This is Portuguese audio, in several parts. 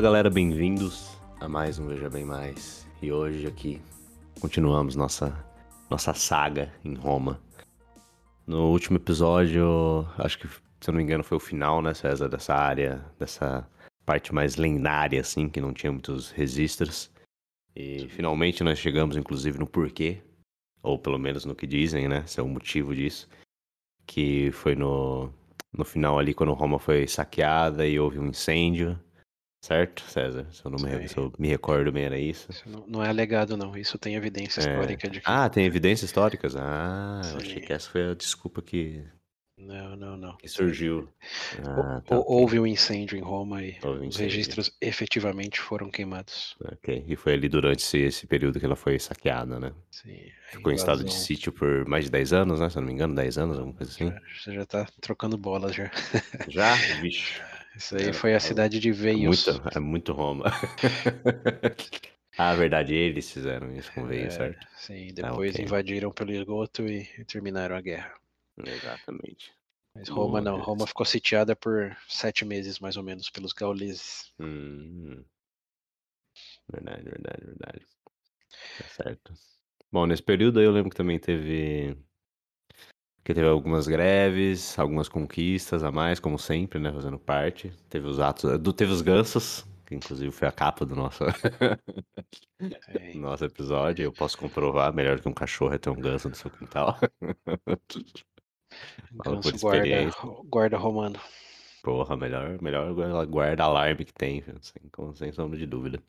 Fala galera, bem-vindos a mais um Veja Bem Mais. E hoje aqui continuamos nossa, nossa saga em Roma. No último episódio, acho que, se eu não me engano, foi o final, né, César, dessa área, dessa parte mais lendária, assim, que não tinha muitos registros. E finalmente nós chegamos, inclusive, no porquê, ou pelo menos no que dizem, né, se é o motivo disso, que foi no, no final ali, quando Roma foi saqueada e houve um incêndio. Certo, César? Se eu, não me, se eu me recordo bem, era isso. Isso não, não é alegado, não. Isso tem evidência É. histórica de que. Ah, tem evidências históricas? Ah, eu achei Sim. que essa foi a desculpa que, Não, não, não. que surgiu. Ah, tá. Houve um incêndio em Roma e um os registros efetivamente foram queimados. Ok. E foi ali durante esse, esse período que ela foi saqueada, né? Sim, Ficou em estado de sítio por mais de 10 anos, né? Se eu não me engano, 10 anos, alguma coisa assim. Já- Você já tá trocando bolas já. Já? Vixe. Isso aí É, foi a é cidade de É Veios. muito, é muito Roma. ah, verdade, eles fizeram isso com veio, É, certo? Sim, depois ok. invadiram pelo esgoto e, e terminaram a guerra. Exatamente. Mas Roma não, Boa. Roma ficou sitiada por sete meses mais ou menos pelos gauleses. Hum. Verdade, verdade, verdade. Tá certo. Bom, nesse período aí eu lembro que também teve. Que teve algumas greves, algumas conquistas a mais, como sempre, né? Fazendo parte. Teve os atos. do- Teve os gansos, que inclusive foi a capa do nosso, É, nosso episódio. Eu posso comprovar, melhor que um cachorro é ter um ganso no seu quintal. Falo por guarda, guarda romano. Porra, melhor, melhor guarda- guarda-alarme que tem, sem, sem sombra de dúvida.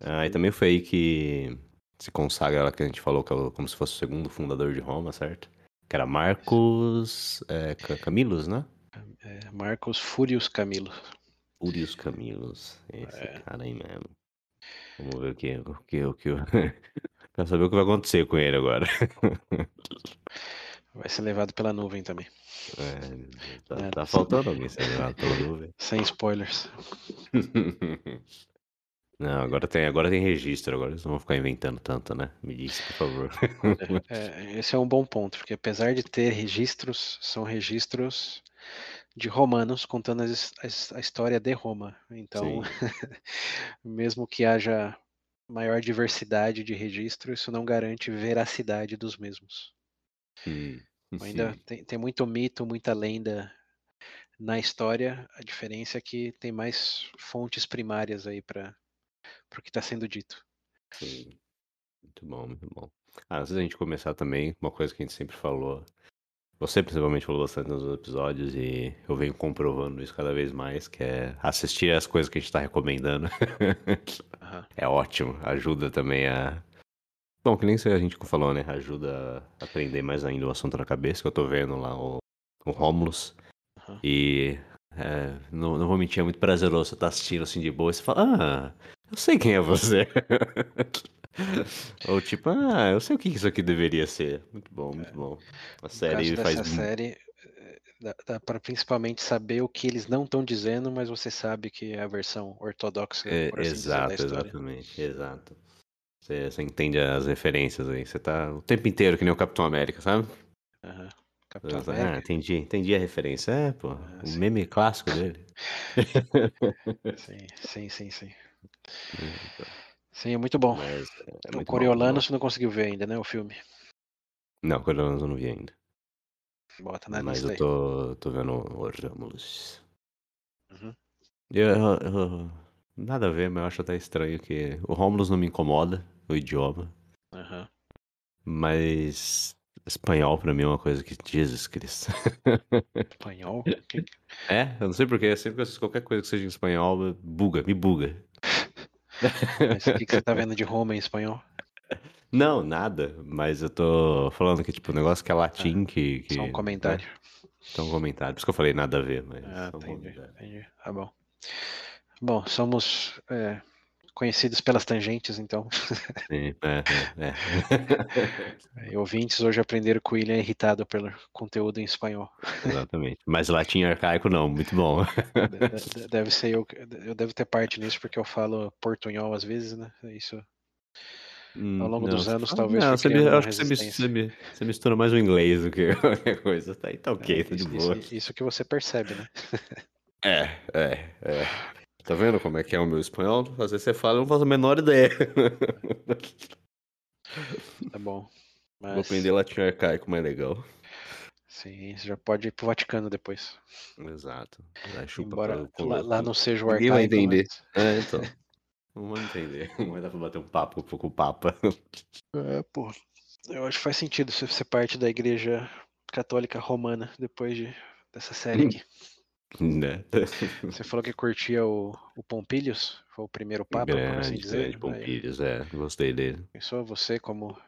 Ah, e também foi aí que se consagra ela que a gente falou que é como se fosse o segundo fundador de Roma, certo? Que era Marcos é, Ca- Camillus, né? É, Marcos Fúrios Camilo. Furius Camillus. Esse É. cara aí mesmo. Vamos ver o que, o que, o que. Quero saber o que vai acontecer com ele agora. Vai ser levado pela nuvem também. É, tá, É, tá faltando alguém ser levado pela nuvem. Sem spoilers. Não, agora tem, agora tem registro, agora eles não vão ficar inventando tanto, né? Me diz, por favor. É, esse é um bom ponto, porque apesar de ter registros, são registros de romanos contando as as- a história de Roma. Então, mesmo que haja maior diversidade de registro, isso não garante veracidade dos mesmos. Hum, Ainda tem, tem muito mito, muita lenda na história. A diferença é que tem mais fontes primárias aí para o que está sendo dito. Sim. Muito bom, muito bom. Ah, antes da gente começar também, uma coisa que a gente sempre falou. Você principalmente falou bastante nos episódios e eu venho comprovando isso cada vez mais, que é assistir as coisas que a gente tá recomendando. Aham. é ótimo, ajuda também a. Bom, que nem a gente falou, né? Ajuda a aprender mais ainda o assunto na cabeça, que eu tô vendo lá o, o Romulus. Aham. E é, não, não vou mentir, é muito prazeroso você tá assistindo assim de boa e você fala, ah, eu sei quem é você. Ou tipo, ah, eu sei o que isso aqui deveria ser. Muito bom, muito bom. A série faz. dessa mu- série, eh, dá, dá para principalmente saber o que eles não estão dizendo, mas você sabe que é a versão ortodoxa, É, assim dizer, exato, história. exatamente, exato. Você, você entende as referências aí. Você tá o tempo inteiro que nem o Capitão América, sabe? Capitão Você, ah, América. entendi, entendi a referência. É, pô, Ah, o meme clássico dele. Sim, sim, sim, sim. Então, Sim, é muito bom. Mas é o muito Coriolano bom. você não conseguiu ver ainda, né? O filme. Não, Coriolano eu não vi ainda. Bota na Mas lista eu tô, tô vendo o Romulus. Uhum. Eu, eu- eu- nada a ver, mas eu acho até estranho que o Romulus não me incomoda, o idioma. Aham. Mas espanhol pra mim é uma coisa que. Jesus Cristo. Espanhol? É, eu não sei porquê, sempre que eu assisto qualquer coisa que seja em espanhol, buga, me buga. Mas o que, que você tá vendo de Roma em espanhol? Não, nada, mas eu tô falando que, tipo, o negócio que é latim, que. que Só um comentário. Né? Só um comentário. Por isso que eu falei nada a ver, mas. Ah, um entendi, entendi. Tá bom. Bom, somos é, conhecidos pelas tangentes, então. Sim, é, é, é. E ouvintes hoje aprenderam que o William é irritado pelo conteúdo em espanhol. Exatamente. Mas latim arcaico não, muito bom. De- de- Deve ser eu, eu devo ter parte nisso, porque eu falo portunhol às vezes, né? Isso. Hum, Ao longo não, dos anos, talvez Não, você acho que você, mis- resistência. você, mi- você mistura mais o inglês do que qualquer coisa. Tá tá ok, É, tá de isso, boa. isso- isso que você percebe, né? É, é, é. Tá vendo como é que é o meu espanhol? Às vezes você fala, eu não faço a menor ideia. Tá bom. Mas... Vou aprender latim arcaico mais legal. Sim, você já pode ir pro Vaticano depois. Exato. Embora lá, lá, não seja o arcaico. Ninguém vai entender. Mas... É, então. Não vou entender. Não vai dar pra bater um papo com o Papa. É, pô. Eu acho que faz sentido você ser parte da igreja católica romana depois de, dessa série aqui. Né? Você falou que curtia o, o foi o primeiro papa, grande, por assim dizer. Grande Pompilius, Aí, é, gostei dele. Pensou você como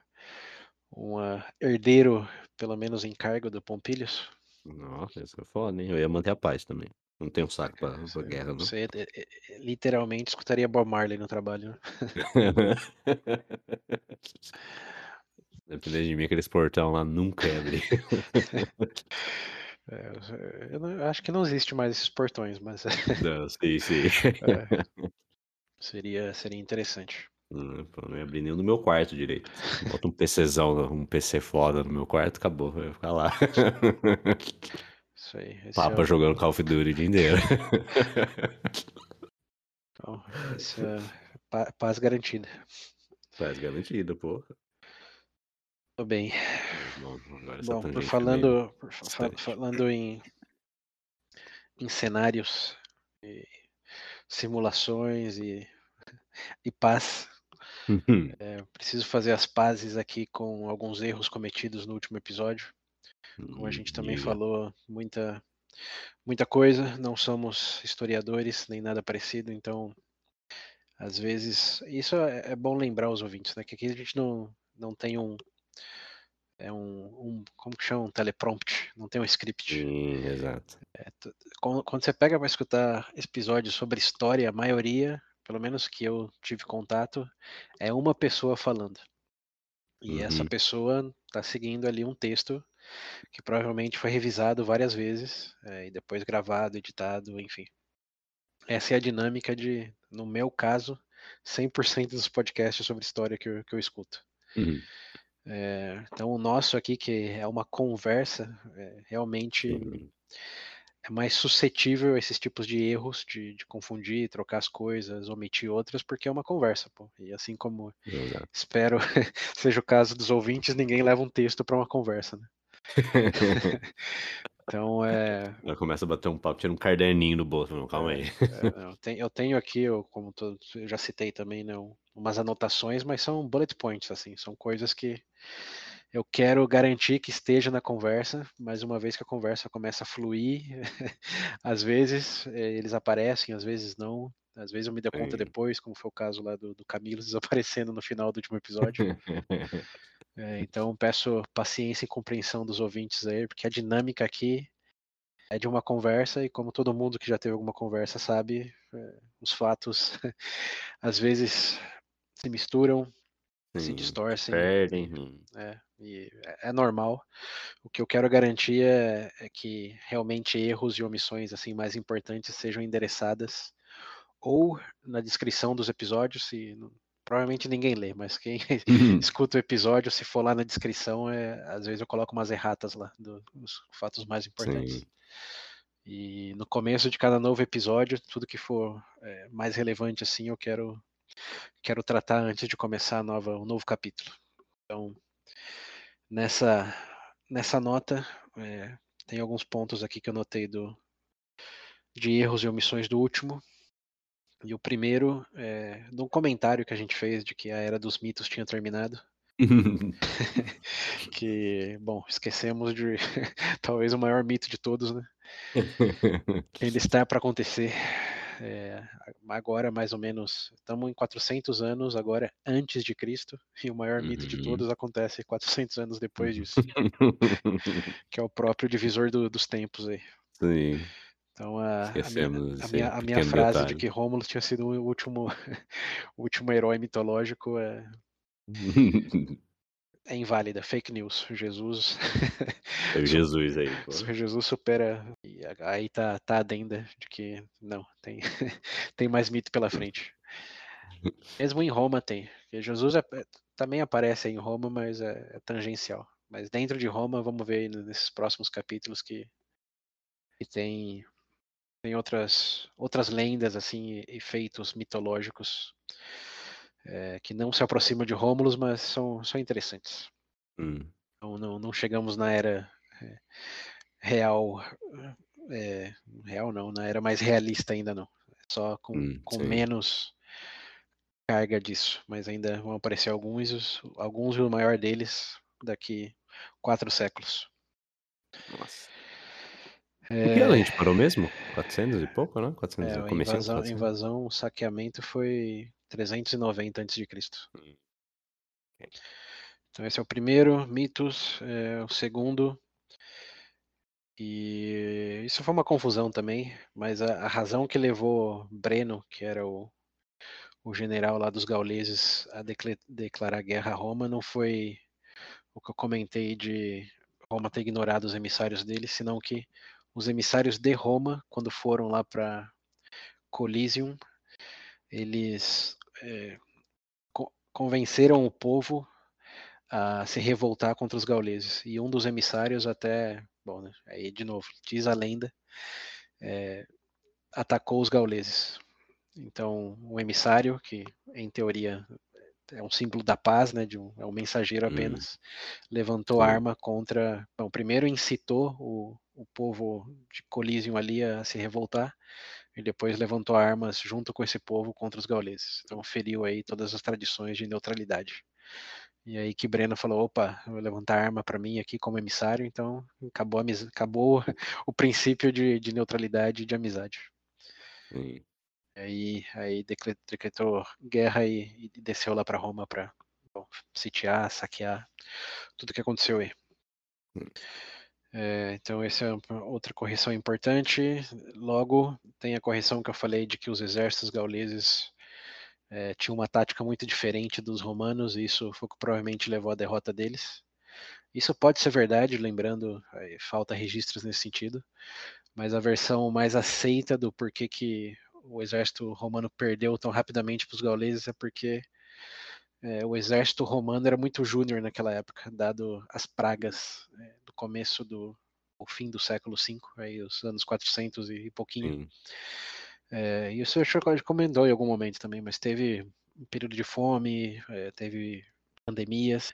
um herdeiro, pelo menos em cargo do Pompilius? Nossa, isso é foda, hein? Eu ia manter a paz também. Não tenho saco pra, você, pra guerra, não. Você é, é, literalmente escutaria Bob Marley no trabalho. Né? Dependendo de mim, aqueles portão lá nunca ia abrir. É, eu, não, acho que não existe mais esses portões, mas. Não, sim, sim. É, seria, seria interessante. Hum, não ia abrir nem no meu quarto direito. Bota um PCzão, um PC foda no meu quarto, acabou. Vai ficar lá. Isso aí. Papa é o... jogando Call of Duty o dia inteiro. Então, isso é paz garantida. Paz garantida, porra. Tudo bem. Bom, Bom por falando, por, falando em, em cenários, e simulações e, e paz, uhum. é, preciso fazer as pazes aqui com alguns erros cometidos no último episódio. Como a gente também falou, muita, muita coisa, não somos historiadores nem nada parecido, então às vezes isso é, é bom lembrar os ouvintes, né? Que aqui a gente não, não tem um, é um, um, como que chama? Um teleprompt, não tem um script. Sim, exato. É, quando, quando, você pega para escutar episódios sobre história, a maioria, pelo menos que eu tive contato, é uma pessoa falando. E uhum. essa pessoa está seguindo ali um texto que provavelmente foi revisado várias vezes é, e depois gravado, editado, enfim. Essa é a dinâmica de, no meu caso, 100% dos podcasts sobre história que eu, que eu escuto. Uhum. É, então, o nosso aqui, que é uma conversa, é, realmente é mais suscetível a esses tipos de erros, de, de, confundir, trocar as coisas, omitir outras, porque é uma conversa, pô. E assim como espero seja o caso dos ouvintes, ninguém leva um texto para uma conversa, né? Então é. Ela começa a bater um papo, tira um caderninho do bolso, não, calma aí. É, eu, tenho, eu, tenho, aqui, eu, como tô, eu já citei também, né, umas anotações, mas são bullet points, assim, são coisas que eu quero garantir que esteja na conversa, mas uma vez que a conversa começa a fluir, às vezes é, eles aparecem, às vezes não. Às vezes eu me dou conta depois, como foi o caso lá do, do Camilo desaparecendo no final do último episódio. É, então peço paciência e compreensão dos ouvintes aí, porque a dinâmica aqui é de uma conversa e como todo mundo que já teve alguma conversa sabe, é, os fatos às vezes se misturam, Sim, se distorcem. Perdem. É, e é, é normal. O que eu quero garantir é, é, que realmente erros e omissões assim mais importantes sejam endereçadas ou na descrição dos episódios, se provavelmente ninguém lê, mas quem uhum. escuta o episódio, se for lá na descrição, é, às vezes eu coloco umas erratas lá, do, dos fatos mais importantes. Sim. E no começo de cada novo episódio, tudo que for é, mais relevante assim, eu quero quero tratar antes de começar a nova, o novo capítulo. Então, nessa nessa nota, é, tem alguns pontos aqui que eu notei do de erros e omissões do último. E o primeiro, é, de um comentário que a gente fez de que a Era dos Mitos tinha terminado. que, bom, esquecemos de talvez o maior mito de todos, né? Ainda está para acontecer. É, agora, mais ou menos, estamos em 400 anos, agora antes de Cristo, e o maior uhum. mito de uhum. todos acontece 400 anos depois disso. que é o próprio divisor do, dos tempos aí. Sim. Então a, a minha, a minha, a minha frase detalhe. de que Rômulo tinha sido o último, o último herói mitológico é, é inválida, fake news. Jesus. É Jesus aí. Pô. Jesus supera. Aí tá, tá a adenda de que não, tem, tem mais mito pela frente. Mesmo em Roma tem. Jesus é, é, também aparece em Roma, mas é, é tangencial. Mas dentro de Roma, vamos ver nesses próximos capítulos que, que tem tem outras, outras lendas assim e feitos mitológicos é, que não se aproximam de Rômulus, mas são, são interessantes. Hum. Não, não, não, chegamos na era é, real, é, real não, na era mais realista ainda não. Só com, hum, com menos carga disso, mas ainda vão aparecer alguns, alguns e o maior deles daqui quatro séculos. Nossa. É... que a gente parou mesmo? 400 e pouco, né? 400, é, a invasão, invasão, o saqueamento foi 390 a.C. Hum. Então esse é o primeiro, mitos. É, o segundo, e isso foi uma confusão também, mas a, a razão que levou Breno, que era o, o general lá dos gauleses, a declarar guerra a Roma, não foi o que eu comentei de Roma ter ignorado os emissários dele, senão que os emissários de Roma, quando foram lá para Coliseum, eles é, co convenceram o povo a se revoltar contra os gauleses. E um dos emissários até, bom, né, aí de novo, diz a lenda, é, atacou os gauleses. Então, o emissário, que em teoria é um símbolo da paz, né, de um, é um mensageiro hum. apenas, hum. levantou Sim. arma contra, bom, primeiro incitou o, o povo de Coliseum ali a se revoltar, e depois levantou armas junto com esse povo contra os gauleses. Então feriu aí todas as tradições de neutralidade. E aí que Breno falou, opa, vou levantar arma para mim aqui como emissário, então acabou, a, acabou o princípio de, de neutralidade e de amizade. Sim. Aí, aí decretou guerra e, e desceu lá para Roma para sitiar, saquear tudo que aconteceu aí. Hum. É, então, essa é outra correção importante. Logo, tem a correção que eu falei de que os exércitos gauleses é, tinham uma tática muito diferente dos romanos, e isso foi o que provavelmente levou à derrota deles. Isso pode ser verdade, lembrando, falta registros nesse sentido, mas a versão mais aceita do porquê que o exército romano perdeu tão rapidamente para os gauleses é porque é, o exército romano era muito júnior naquela época, dado as pragas é, começo do o fim do século V, aí os anos 400 e pouquinho. É, e isso eu acho que comentou em algum momento também, mas teve um período de fome, é, teve pandemias,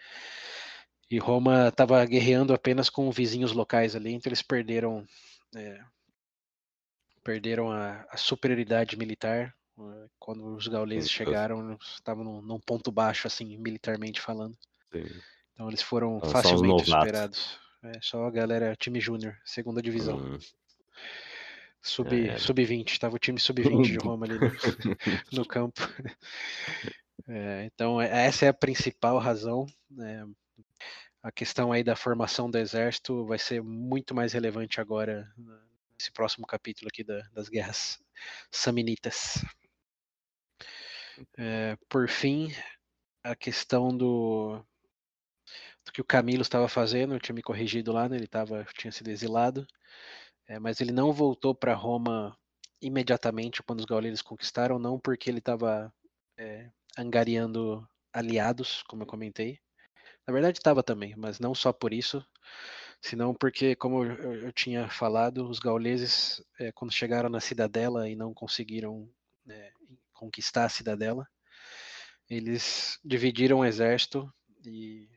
e Roma estava guerreando apenas com vizinhos locais ali, então eles perderam é, perderam a, a superioridade militar eh, quando os gauleses chegaram, estavam num, num, ponto baixo, assim, militarmente falando. Sim. Então eles foram facilmente superados. É, só a galera, time júnior, segunda divisão. Hum. Sub, é. sub-20, estava o time sub-20 de Roma ali no, no campo. É, então, é, essa é a principal razão. Né? A questão aí da formação do exército vai ser muito mais relevante agora nesse próximo capítulo aqui da, das guerras samnitas. É, por fim, a questão do, do que o Camilo estava fazendo, eu tinha me corrigido lá, né, ele tava, tinha sido exilado, é, mas ele não voltou para Roma imediatamente quando os gauleses conquistaram, não porque ele estava é, angariando aliados, como eu comentei. Na verdade estava também, mas não só por isso, senão porque, como eu, eu tinha falado, os gauleses, é, quando chegaram na cidadela e não conseguiram né, conquistar a cidadela, eles dividiram o exército e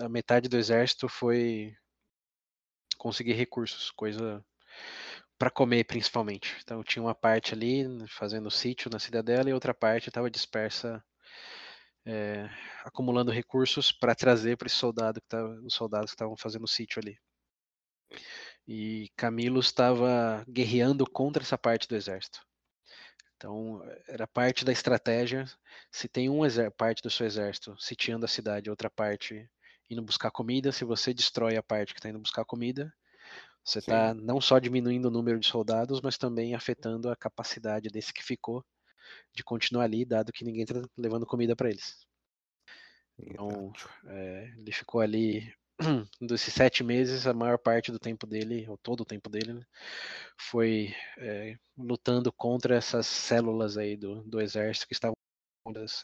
a, metade do exército foi conseguir recursos, coisa para comer principalmente. Então tinha uma parte ali fazendo sítio na cidadela e outra parte estava dispersa é, acumulando recursos para trazer para soldado os soldados que estavam fazendo sítio ali. E Camilo estava guerreando contra essa parte do exército. Então, era parte da estratégia. Se tem uma parte do seu exército sitiando a cidade, outra parte indo buscar comida, se você destrói a parte que está indo buscar comida, você está não só diminuindo o número de soldados, mas também afetando a capacidade desse que ficou de continuar ali, dado que ninguém está levando comida para eles. Então, é, ele ficou ali desses sete meses, a maior parte do tempo dele, ou todo o tempo dele, né, foi é, lutando contra essas células aí do, do exército que estavam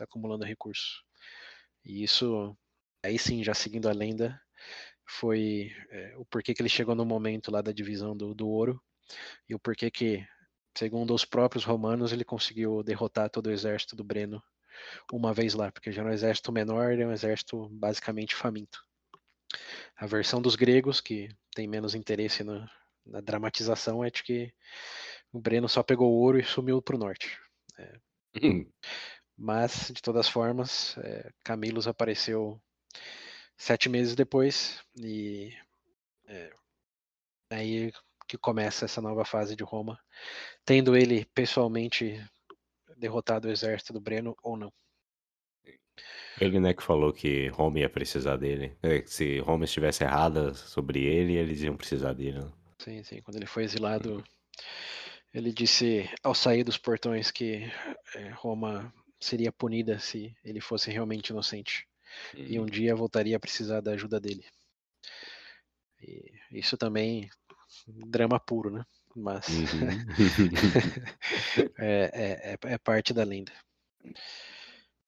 acumulando recursos. E isso, aí sim, já seguindo a lenda, foi é, o porquê que ele chegou no momento lá da divisão do, do ouro, e o porquê que segundo os próprios romanos, ele conseguiu derrotar todo o exército do Breno uma vez lá, porque já era um exército menor, é um exército basicamente faminto. A versão dos gregos, que tem menos interesse na, na dramatização, é de que o Breno só pegou ouro e sumiu para o norte. É. Mas, de todas formas, é, Camilos apareceu sete meses depois e é, aí que começa essa nova fase de Roma, tendo ele pessoalmente derrotado o exército do Breno ou não. Ele né que falou que Roma ia precisar dele. É, se Roma estivesse errada sobre ele, eles iam precisar dele. Né? Sim, sim. Quando ele foi exilado, ele disse ao sair dos portões que é, Roma seria punida se ele fosse realmente inocente. Uhum. E um dia voltaria a precisar da ajuda dele. E isso também drama puro, né? Mas uhum. é, é, é, é, parte da lenda.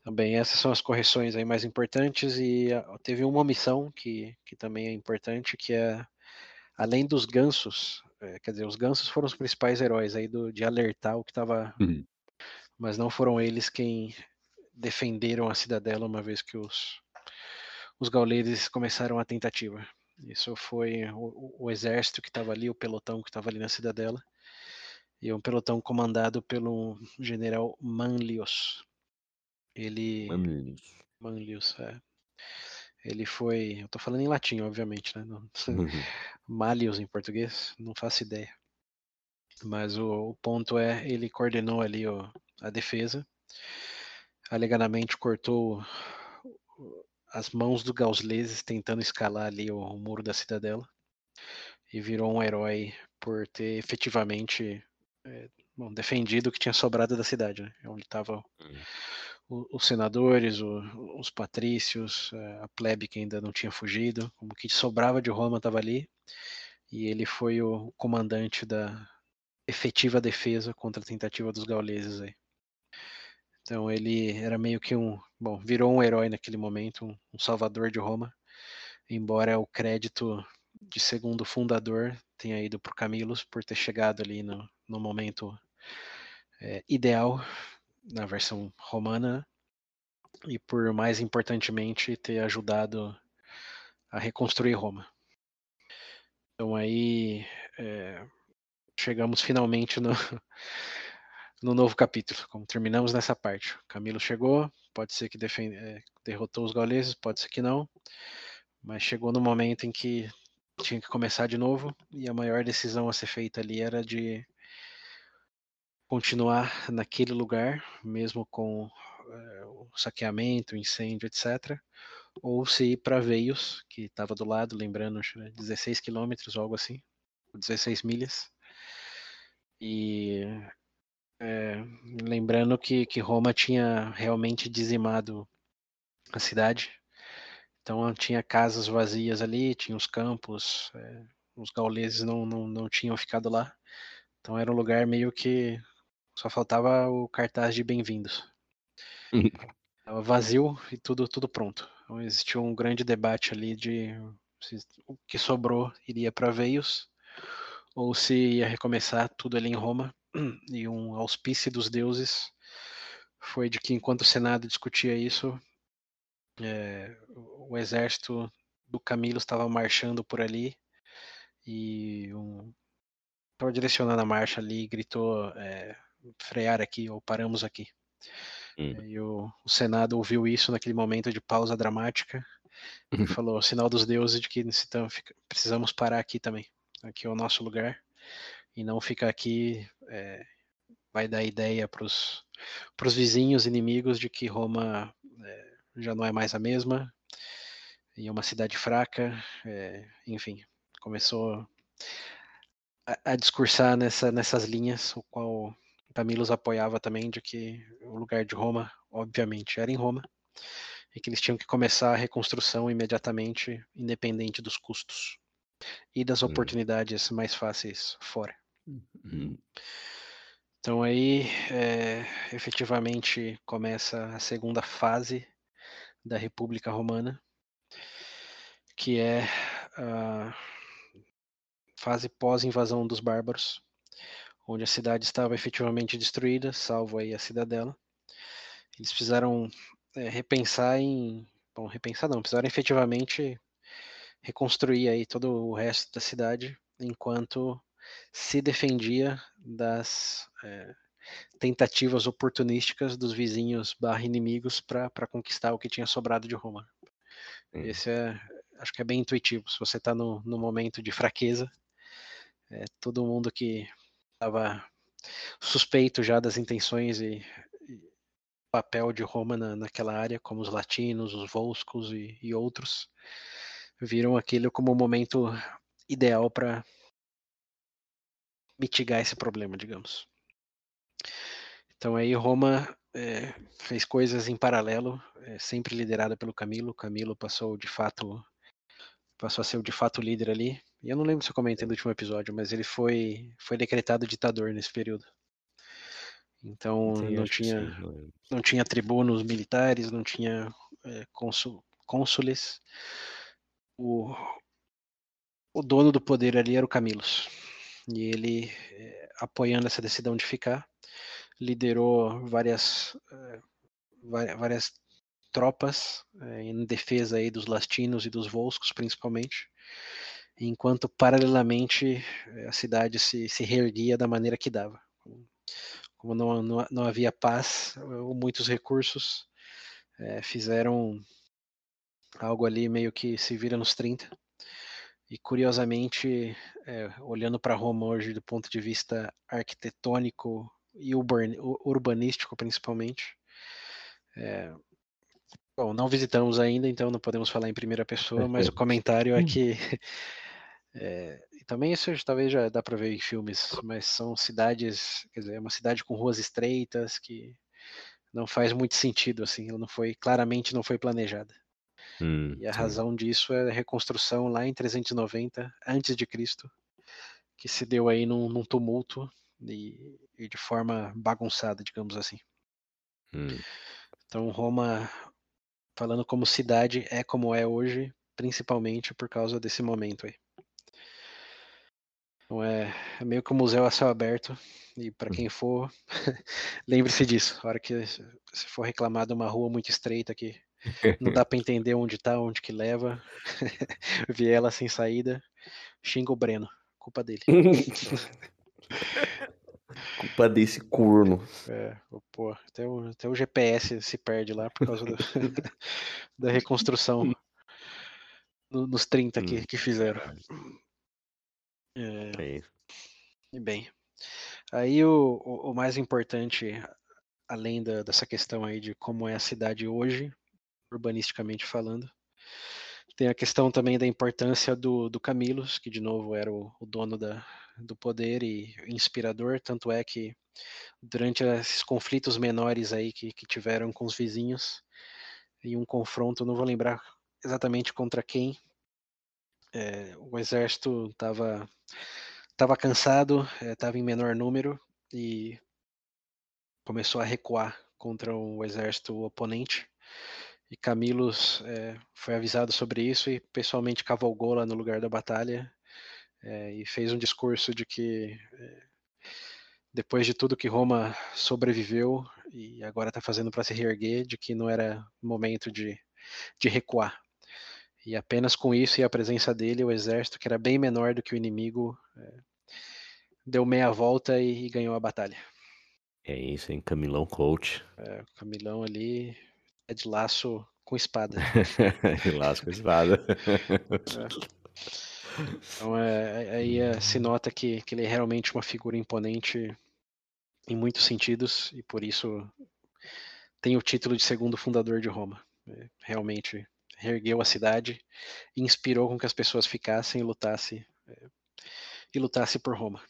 Também essas são as correções aí mais importantes e ah, teve uma omissão que, que também é importante, que é além dos gansos, é, quer dizer, os gansos foram os principais heróis aí do, de alertar o que estava, uhum. mas não foram eles quem defenderam a cidadela uma vez que os os gauleses começaram a tentativa. Isso foi o, o exército que estava ali, o pelotão que estava ali na cidadela, e um pelotão comandado pelo general Manlius. Ele. Manlius. Manlius, é. Ele foi. Eu estou falando em latim, obviamente, né? Não... Uhum. Malius em português, não faço ideia. Mas o, o ponto é, ele coordenou ali ó, a defesa. Alegadamente cortou as mãos do Gausleses tentando escalar ali o, o, muro da cidadela e virou um herói por ter efetivamente é, bom, defendido o que tinha sobrado da cidade, né? onde estavam hum. os senadores, o, os patrícios, é, a plebe que ainda não tinha fugido, como que sobrava de Roma estava ali e ele foi o comandante da efetiva defesa contra a tentativa dos gauleses aí. Então ele era meio que um, bom, virou um herói naquele momento, um, salvador de Roma, embora o crédito de segundo fundador tenha ido para o Camillus por ter chegado ali no, no momento é, ideal na versão romana e por mais importantemente ter ajudado a reconstruir Roma. Então aí é, chegamos finalmente no, no novo capítulo, como terminamos nessa parte. Camilo chegou, pode ser que defende, é, derrotou os gauleses, pode ser que não, mas chegou no momento em que tinha que começar de novo e a maior decisão a ser feita ali era de continuar naquele lugar, mesmo com é, o saqueamento, o incêndio, etc. Ou se ir para Veios, que estava do lado, lembrando, 16 quilômetros algo assim, 16 milhas. E é, lembrando que, que Roma tinha realmente dizimado a cidade. Então tinha casas vazias ali, tinha os campos, é, os gauleses não, não, não tinham ficado lá. Então era um lugar meio que só faltava o cartaz de bem-vindos. Estava vazio e tudo, tudo pronto. Então existia um grande debate ali de se o que sobrou iria para Veios ou se ia recomeçar tudo ali em Roma e um auspício dos deuses foi de que enquanto o Senado discutia isso, é, o exército do Camilo estava marchando por ali e um, estava direcionando a marcha ali e gritou é, frear aqui ou paramos aqui. Hum. E o, o, Senado ouviu isso naquele momento de pausa dramática e uhum. falou sinal dos deuses de que precisamos parar aqui também. Aqui é o nosso lugar e não ficar aqui é, vai dar ideia para os vizinhos inimigos de que Roma é, já não é mais a mesma e é uma cidade fraca, é, enfim, começou a, a, discursar nessa, nessas linhas, o qual Camilo apoiava também de que o lugar de Roma, obviamente, era em Roma e que eles tinham que começar a reconstrução imediatamente, independente dos custos e das hum. oportunidades mais fáceis fora. Uhum. Então aí, é, efetivamente, começa a segunda fase da República Romana, que é a fase pós-invasão dos bárbaros, onde a cidade estava efetivamente destruída, salvo aí a cidadela. Eles precisaram é, repensar em, bom, repensar não, precisaram efetivamente reconstruir aí todo o resto da cidade, enquanto se defendia das é, tentativas oportunísticas dos vizinhos barra inimigos para conquistar o que tinha sobrado de Roma. Sim. Esse é, acho que é bem intuitivo. Se você está no, no momento de fraqueza, é, todo mundo que estava suspeito já das intenções e, e papel de Roma na, naquela área, como os latinos, os volscos e, e outros, viram aquilo como o momento ideal para mitigar esse problema, digamos. Então aí Roma é, fez coisas em paralelo, é, sempre liderada pelo Camilo. Camilo passou de fato passou a ser o de fato líder ali. E eu não lembro se eu comentei no último episódio, mas ele foi foi decretado ditador nesse período. Então sim, não tinha sim, não tinha tribunos militares, não tinha é, cônsules. O, o dono do poder ali era o Camilos. E ele, é, apoiando essa decisão de ficar, liderou várias, eh, várias tropas eh, em defesa aí dos lastinos e dos volscos, principalmente, enquanto paralelamente eh, a cidade se, se reerguia da maneira que dava. Como não, não, não havia paz ou muitos recursos, fizeram algo ali meio que se vira nos 30. E curiosamente, é, olhando para Roma hoje do ponto de vista arquitetônico e urbanístico principalmente. É, bom, não visitamos ainda, então não podemos falar em primeira pessoa, mas o comentário é que é, e também isso talvez já dá para ver em filmes, mas são cidades, quer dizer, é uma cidade com ruas estreitas que não faz muito sentido assim, ela não foi claramente não foi planejada. Hum, e a sim. razão disso é a reconstrução lá em 390 antes de Cristo, que se deu aí num, num tumulto e, e de forma bagunçada, digamos assim. Hum. Então, Roma, falando como cidade, é como é hoje, principalmente por causa desse momento aí. Então é, é meio que um museu a céu aberto. E para quem for, lembre-se disso. A hora que se for reclamar de uma rua muito estreita que não dá para entender onde está, onde que leva, viela sem saída, xinga o Breno. Culpa dele. Culpa desse corno. É, pô, até o, até o GPS se perde lá por causa do, da reconstrução no, nos 30 hum. que, que fizeram. É, é isso. E bem, aí o, o, o mais importante, além da, dessa questão aí de como é a cidade hoje, urbanisticamente falando, tem a questão também da importância do, do Camilos, que de novo era o, o dono da, do poder e inspirador, tanto é que durante esses conflitos menores aí que, que tiveram com os vizinhos, em um confronto, não vou lembrar exatamente contra quem, é, o exército estava tava cansado, estava é, em menor número e começou a recuar contra o exército oponente. E Camilos é, foi avisado sobre isso e pessoalmente cavalgou lá no lugar da batalha é, e fez um discurso de que é, depois de tudo que Roma sobreviveu e agora está fazendo para se reerguer, de que não era momento de, de recuar. E apenas com isso e a presença dele, o exército, que era bem menor do que o inimigo, é, deu meia volta e, e, ganhou a batalha. É isso, hein? Camilão coach. É, Camilão ali é de laço com espada. de laço com espada. É. Então é, é, aí é, se nota que, que ele é realmente uma figura imponente em muitos sentidos e por isso tem o título de segundo fundador de Roma. É, realmente reergueu a cidade e inspirou com que as pessoas ficassem e lutassem é, e lutasse por Roma.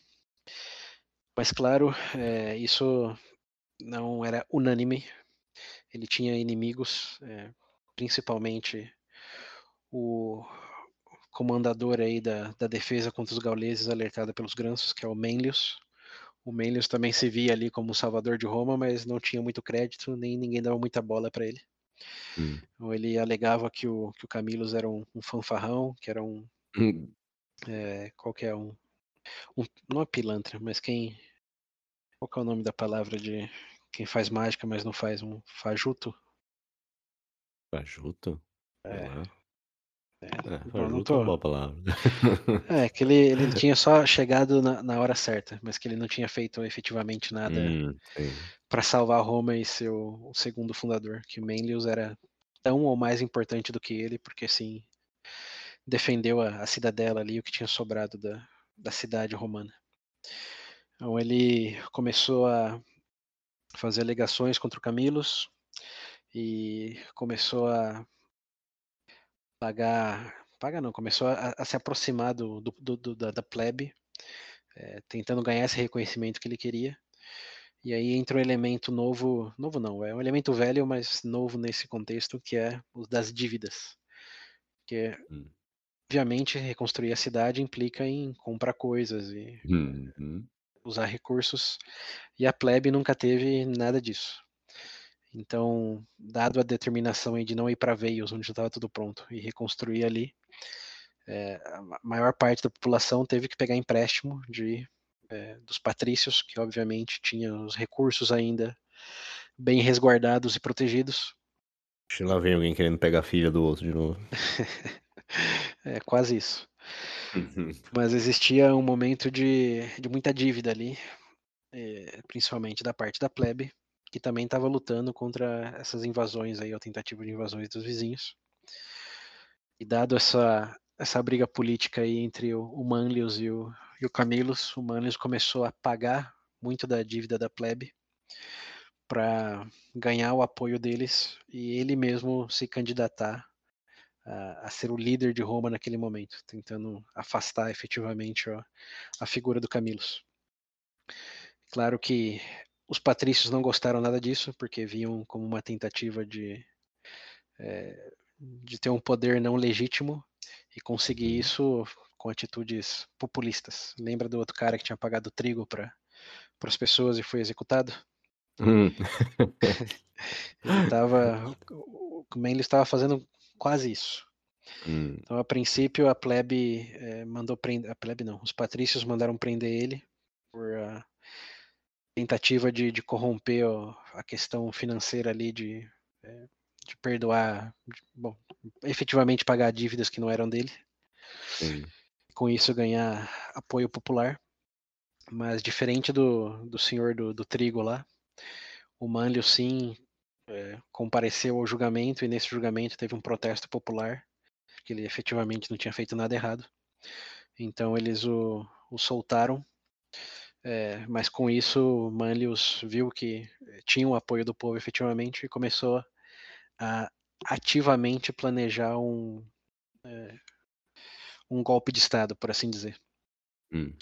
Mas claro, é, isso não era unânime. Ele tinha inimigos, é, principalmente o comandador aí da, da defesa contra os gauleses, alertada pelos granços, que é o Menlius. O Menlius também se via ali como o salvador de Roma, mas não tinha muito crédito, nem ninguém dava muita bola para ele. Hum. Então ele alegava que o, que o Camillus era um, um fanfarrão, que era um. Hum. É, qual que é um, um. Não é pilantra, mas quem. Qual é o nome da palavra de quem faz mágica, mas não faz um fajuto? Fajuto? É. É, É, bom, não fajuto é uma tô. boa palavra. É, que ele, ele tinha só chegado na, na hora certa, mas que ele não tinha feito efetivamente nada Hum, para salvar Roma e o segundo fundador, que Manlius era tão ou mais importante do que ele, porque assim defendeu a, a cidadela ali, o que tinha sobrado da, da cidade romana. Então ele começou a fazer alegações contra o Camillus e começou a pagar, pagar não, começou a, a se aproximar do, do, do- do- da, da plebe, eh, tentando ganhar esse reconhecimento que ele queria. E aí entra um elemento novo, novo não, é um elemento velho, mas novo nesse contexto, que é o das dívidas. Que, Hum. obviamente, reconstruir a cidade implica em comprar coisas e Uhum. Usar recursos, e a plebe nunca teve nada disso. Então, dado a determinação de não ir para Veios, onde já estava tudo pronto, e reconstruir ali, eh, a ma- maior parte da população teve que pegar empréstimo de, eh, dos patrícios, que obviamente tinham os recursos ainda bem resguardados e protegidos. Lá vem alguém querendo pegar a filha do outro de novo. É quase isso. Mas existia um momento de, de muita dívida ali, eh, principalmente da parte da plebe, que também estava lutando contra essas invasões aí, a tentativa de invasões dos vizinhos. E dado essa, essa briga política aí entre o, Manlius e o, e o Camillus, o Manlius começou a pagar muito da dívida da plebe para ganhar o apoio deles e ele mesmo se candidatar a, a ser o líder de Roma naquele momento, tentando afastar efetivamente ó, a figura do Camillus. Claro que os patrícios não gostaram nada disso, porque viam como uma tentativa de, eh, de ter um poder não legítimo e conseguir Uhum. isso com atitudes populistas. Lembra do outro cara que tinha pagado trigo para as pessoas e foi executado? Hum. Ele estava, o Manly estava fazendo quase isso. Hum. Então, a princípio, a plebe eh, mandou prender, a plebe não, os patrícios mandaram prender ele por a tentativa de, de corromper ó, a questão financeira ali, de, eh, de perdoar, de- bom, efetivamente pagar dívidas que não eram dele, com isso ganhar apoio popular. Mas diferente do, do senhor do, do trigo lá, o Manlio sim eh, compareceu ao julgamento e nesse julgamento teve um protesto popular, que ele efetivamente não tinha feito nada errado. Então eles o, o soltaram, eh, mas com isso Manlius viu que eh, tinha o apoio do povo efetivamente e começou a ativamente planejar um, eh, um golpe de Estado, por assim dizer. Hum.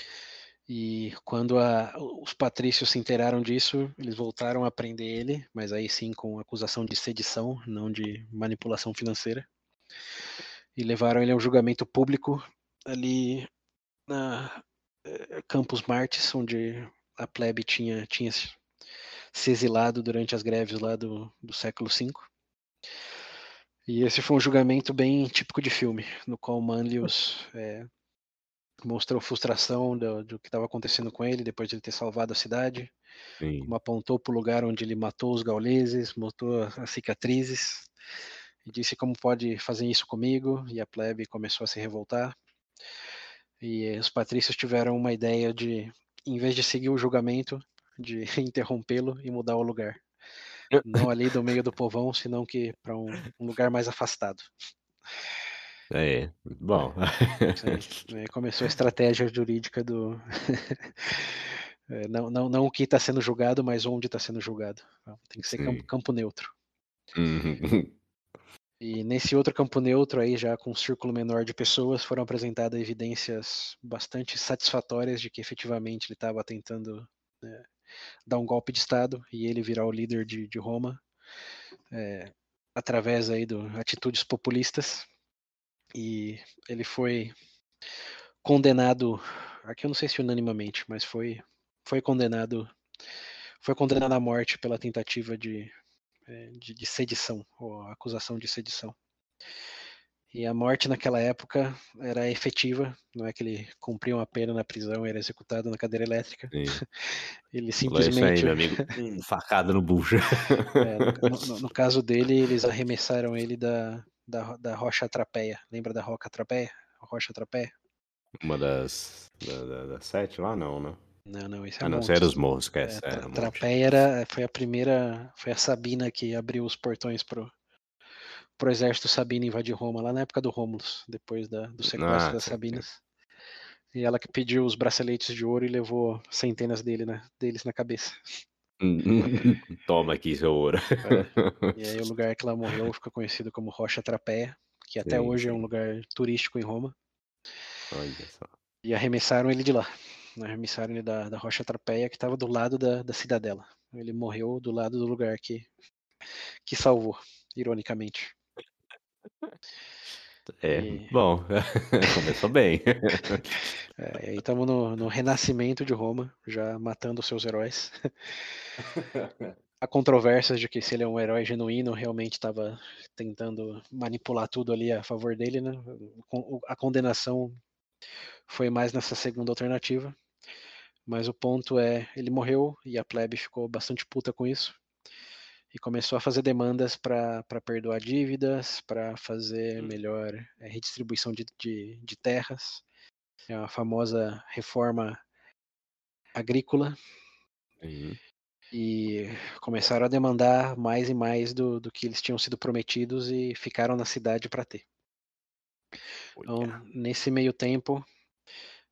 E quando a- os patrícios se inteiraram disso, eles voltaram a prender ele, mas aí sim com acusação de sedição, não de manipulação financeira. E levaram ele a um julgamento público ali na eh, Campus Martis, onde a plebe tinha, tinha se exilado durante as greves lá do, do século V. E esse foi um julgamento bem típico de filme, no qual Manlius eh, mostrou frustração do, do que estava acontecendo com ele depois de ele ter salvado a cidade, Sim. como apontou para o lugar onde ele matou os gauleses, mostrou as cicatrizes e disse como pode fazer isso comigo. E a plebe começou a se revoltar. E os patrícios tiveram uma ideia de, em vez de seguir o julgamento, de interrompê-lo e mudar o lugar. Não ali do meio do povão, senão que para um, um lugar mais afastado. É, bom. Sim, aí começou a estratégia jurídica do. É, não, não, não o que está sendo julgado, mas onde está sendo julgado. Tem que ser campo, campo neutro. Uhum. E nesse outro campo neutro, aí já com um círculo menor de pessoas, foram apresentadas evidências bastante satisfatórias de que efetivamente ele estava tentando né, dar um golpe de Estado e ele virar o líder de, de Roma é, através aí de atitudes populistas. E ele foi condenado, aqui eu não sei se unanimamente, mas foi, foi condenado foi condenado à morte pela tentativa de, eh, de, de sedição, ou acusação de sedição. E a morte naquela época era efetiva, não é que ele cumpria uma pena na prisão e era executado na cadeira elétrica. Sim. Ele aí, simplesmente. meu amigo. Hum, facada no bucho. É, no, no- no caso dele, eles arremessaram ele da, da, da rocha Trapeia. Lembra da roca Trapeia? A rocha Trapeia? Uma das. Da, da, das sete lá, não, né? Não, não, esse é Ah, não, isso era os morros, É, esquece. Tra- era um monte. Trapeia era, foi a primeira, foi a Sabina que abriu os portões pro, pro exército sabino invadir Roma, lá na época do Rômulus, depois da, do sequestro Ah, das sim. Sabinas. E ela que pediu os braceletes de ouro e levou centenas dele, né, deles na cabeça. Toma aqui seu ouro. E aí o lugar que ela morreu ficou conhecido como Rocha Trapeia, que até Sim, hoje é sim. um lugar turístico em Roma. Olha só. E arremessaram ele de lá. Arremessaram ele da, da Rocha Trapeia, que estava do lado da, da cidadela. Ele morreu do lado do lugar que, que salvou, ironicamente. É, E- bom, começou bem. É, aí estamos no, no renascimento de Roma, já matando seus heróis. Há controvérsias de que se ele é um herói genuíno, realmente estava tentando manipular tudo ali a favor dele, né? A condenação foi mais nessa segunda alternativa. Mas o ponto é, ele morreu e a plebe ficou bastante puta com isso. E começou a fazer demandas para perdoar dívidas, para fazer Hum. melhor eh, redistribuição de, de, de terras. É a famosa reforma agrícola. Sim. E começaram a demandar mais e mais do, do que eles tinham sido prometidos e ficaram na cidade para ter. Então, nesse meio tempo,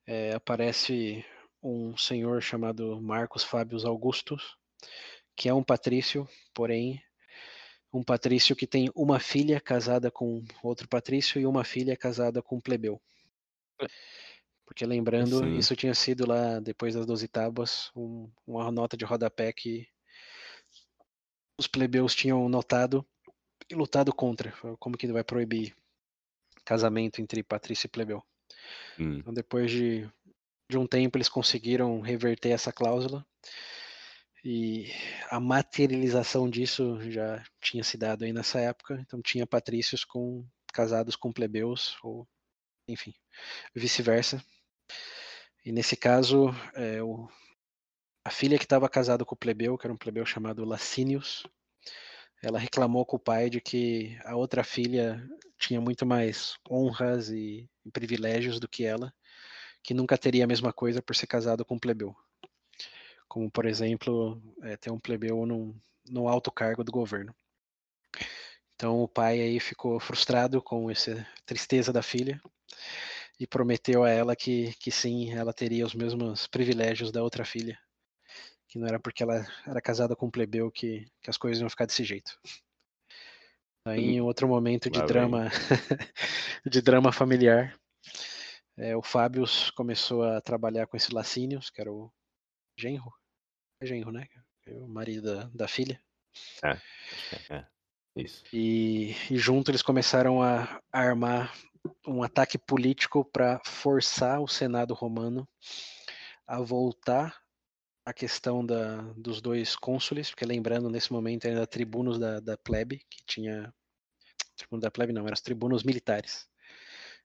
eh, aparece um senhor chamado Marcos Fábios Augustus, que é um patrício, porém, um patrício que tem uma filha casada com outro patrício e uma filha casada com um plebeu. Porque lembrando, Sim. isso tinha sido lá depois das Doze Tábuas, um- uma nota de rodapé que os plebeus tinham notado e lutado contra. Como que vai proibir casamento entre patrício e plebeu? Hum, Então, depois de, de um tempo, eles conseguiram reverter essa cláusula. E a materialização disso já tinha se dado aí nessa época. Então, tinha patrícios com casados com plebeus, ou enfim, vice-versa. E nesse caso, é, o- a filha que estava casada com o plebeu, que era um plebeu chamado Lacinius, ela reclamou com o pai de que a outra filha tinha muito mais honras e, privilégios do que ela, que nunca teria a mesma coisa por ser casado com um plebeu. Como, por exemplo, é, ter um plebeu num, num alto cargo do governo. Então o pai aí ficou frustrado com essa tristeza da filha e prometeu a ela que, que sim, ela teria os mesmos privilégios da outra filha. Que não era porque ela era casada com um plebeu que, que as coisas iam ficar desse jeito. Aí, em outro momento de Lá drama, de drama familiar, é, o Fábio começou a trabalhar com esse Lacínios, que era o genro, genro, né? É O marido da, da filha. é, isso. E, e junto eles começaram a armar um ataque político para forçar o Senado romano a voltar à questão da, dos dois cônsules, porque lembrando, nesse momento ainda tribunos da, da plebe, que tinha. Tribuno da plebe não, eram os tribunos militares.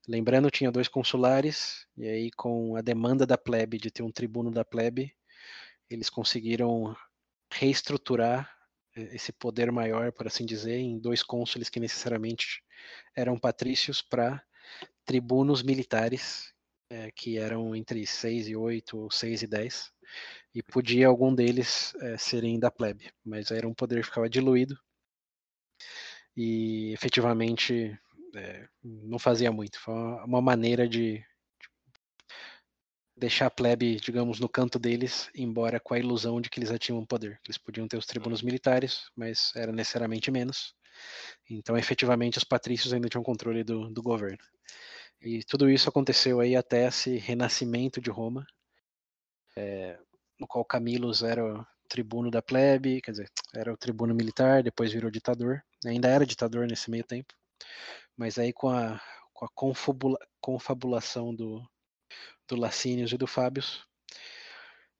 Lembrando, tinha dois consulares, e aí com a demanda da plebe de ter um tribuno da plebe, eles conseguiram reestruturar eh, esse poder maior, por assim dizer, em dois cônsules que necessariamente eram patrícios para tribunos militares, eh, que eram entre 6 e 8, ou 6 e 10, e podia algum deles eh, serem da plebe, mas era um poder que ficava diluído e efetivamente eh, não fazia muito. Foi uma, uma maneira de deixar a plebe, digamos, no canto deles, embora com a ilusão de que eles já tinham poder. Eles podiam ter os tribunos militares, mas era necessariamente menos. Então, efetivamente, os patrícios ainda tinham controle do, do governo. E tudo isso aconteceu aí até esse renascimento de Roma, eh, no qual Camilus era o tribuno da plebe, quer dizer, era o tribuno militar, depois virou ditador. Ainda era ditador nesse meio tempo, mas aí com a, com a confabula, confabulação do, do Lacínios e do Fábios,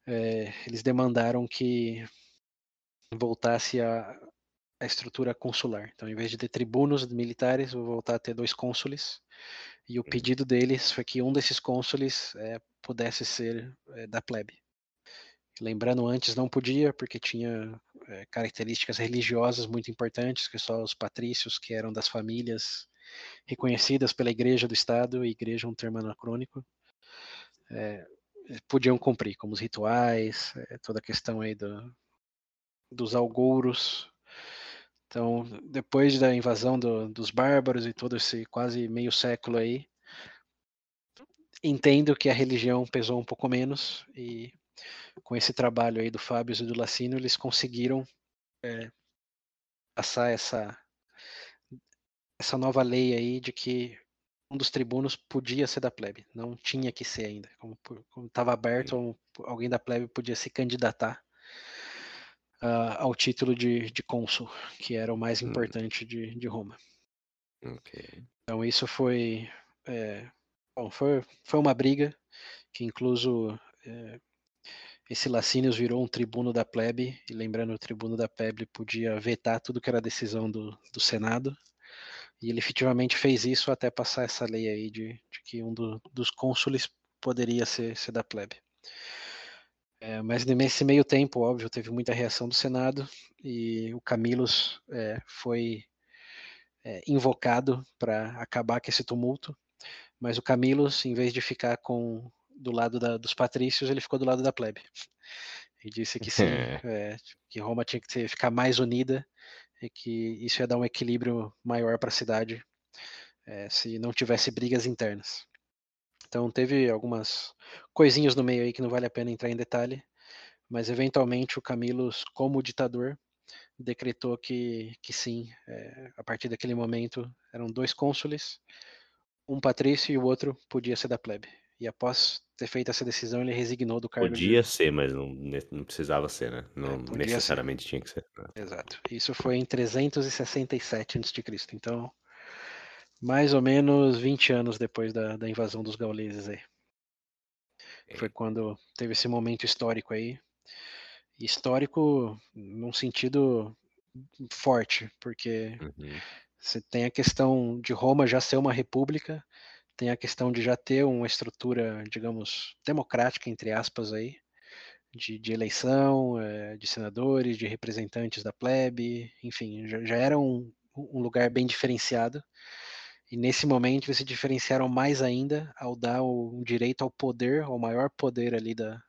eh, eles demandaram que voltasse a, a estrutura consular. Então, em vez de ter tribunos militares, vou voltar a ter dois cônsules. E o uhum. pedido deles foi que um desses cônsules é, pudesse ser é, da plebe. Lembrando, antes não podia, porque tinha é, características religiosas muito importantes, que só os patrícios, que eram das famílias reconhecidas pela Igreja do Estado, e Igreja é um termo anacrônico, é, podiam cumprir, como os rituais, é, toda a questão aí do, dos algouros. Então, depois da invasão do, dos bárbaros e todo esse quase meio século aí, entendo que a religião pesou um pouco menos e com esse trabalho aí do Fábio e do Lacino, eles conseguiram é, passar essa essa nova lei aí de que um dos tribunos podia ser da plebe, não tinha que ser ainda. Como estava aberto, alguém da plebe podia se candidatar uh, ao título de, de cônsul, que era o mais hum. importante de, de Roma. Okay. Então isso foi, é, bom, foi, foi uma briga que incluso é, esse Lacínios virou um tribuno da plebe, e lembrando, o tribuno da plebe podia vetar tudo que era decisão do, do Senado, e ele efetivamente fez isso até passar essa lei aí de, de que um do, dos cônsules poderia ser, ser da plebe. É, mas nesse meio tempo, óbvio, teve muita reação do Senado e o Camillus é, foi é, invocado para acabar com esse tumulto. Mas o Camillus, em vez de ficar com do lado da, dos patrícios, ele ficou do lado da plebe. E disse que sim, é, que Roma tinha que ficar mais unida e que isso ia dar um equilíbrio maior para a cidade é, se não tivesse brigas internas. Então teve algumas coisinhas no meio aí que não vale a pena entrar em detalhe, mas eventualmente o Camillus, como ditador, decretou que, que sim, é, a partir daquele momento eram dois cônsules, um patrício e o outro podia ser da plebe. E após ter feito essa decisão, ele resignou do cargo. Podia de... ser, mas não, não precisava ser, né? Não é, necessariamente ser. tinha que ser. Né? Exato. Isso foi em 367 a.C. Então, mais ou menos 20 anos depois da, da invasão dos gauleses aí. É. Foi quando teve esse momento histórico aí. Histórico num sentido forte, porque uhum. você tem a questão de Roma já ser uma república, tem a questão de já ter uma estrutura, digamos, democrática, entre aspas, aí, de, de eleição, é, de senadores, de representantes da plebe, enfim, já, já era um, um lugar bem diferenciado. E nesse momento eles se diferenciaram mais ainda ao dar o, um direito ao poder, ao maior poder ali da,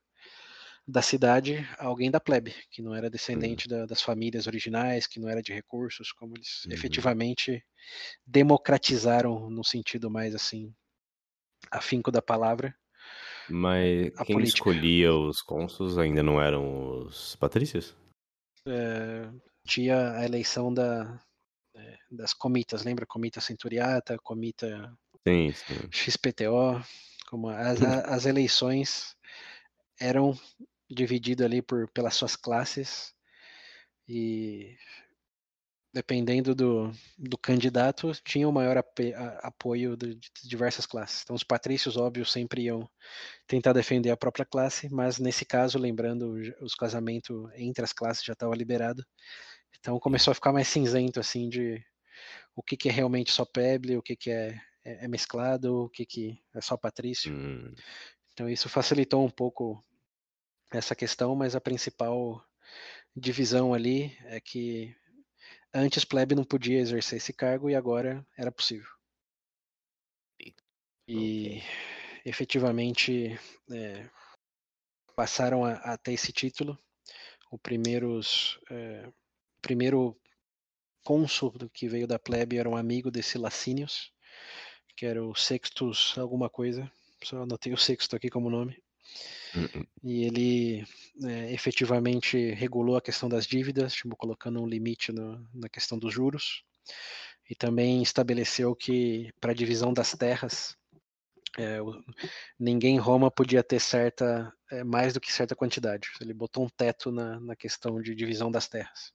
da cidade, alguém da plebe, que não era descendente uhum. da, das famílias originais, que não era de recursos, como eles uhum. efetivamente democratizaram no sentido mais assim afinco da palavra. Mas quem política. escolhia os cônsuls ainda não eram os patrícios? É, tinha a eleição da, é, das comitas, lembra? Comita Centuriata, Comita sim, sim. XPTO, como as, as eleições eram divididas ali por, pelas suas classes e dependendo do, do candidato, tinha o maior apoio de, de diversas classes. Então, os patrícios, óbvio, sempre iam tentar defender a própria classe, mas nesse caso, lembrando, os casamentos entre as classes já estava liberado. Então, começou a ficar mais cinzento, assim, de o que, que é realmente só peble, o que, que é, é, é mesclado, o que, que é só patrício. Hum. Então, isso facilitou um pouco essa questão, mas a principal divisão ali é que Antes plebe não podia exercer esse cargo e agora era possível. E okay. efetivamente é, passaram a, a, ter esse título. O primeiros, é, primeiro cônsul que veio da plebe era um amigo desse Lacínios, que era o Sextus alguma coisa. Só anotei o Sexto aqui como nome. Uhum. E ele é, efetivamente regulou a questão das dívidas, tipo, colocando um limite no, na questão dos juros, e também estabeleceu que para a divisão das terras, é, ninguém em Roma podia ter certa é, mais do que certa quantidade. Ele botou um teto na, na questão de divisão das terras.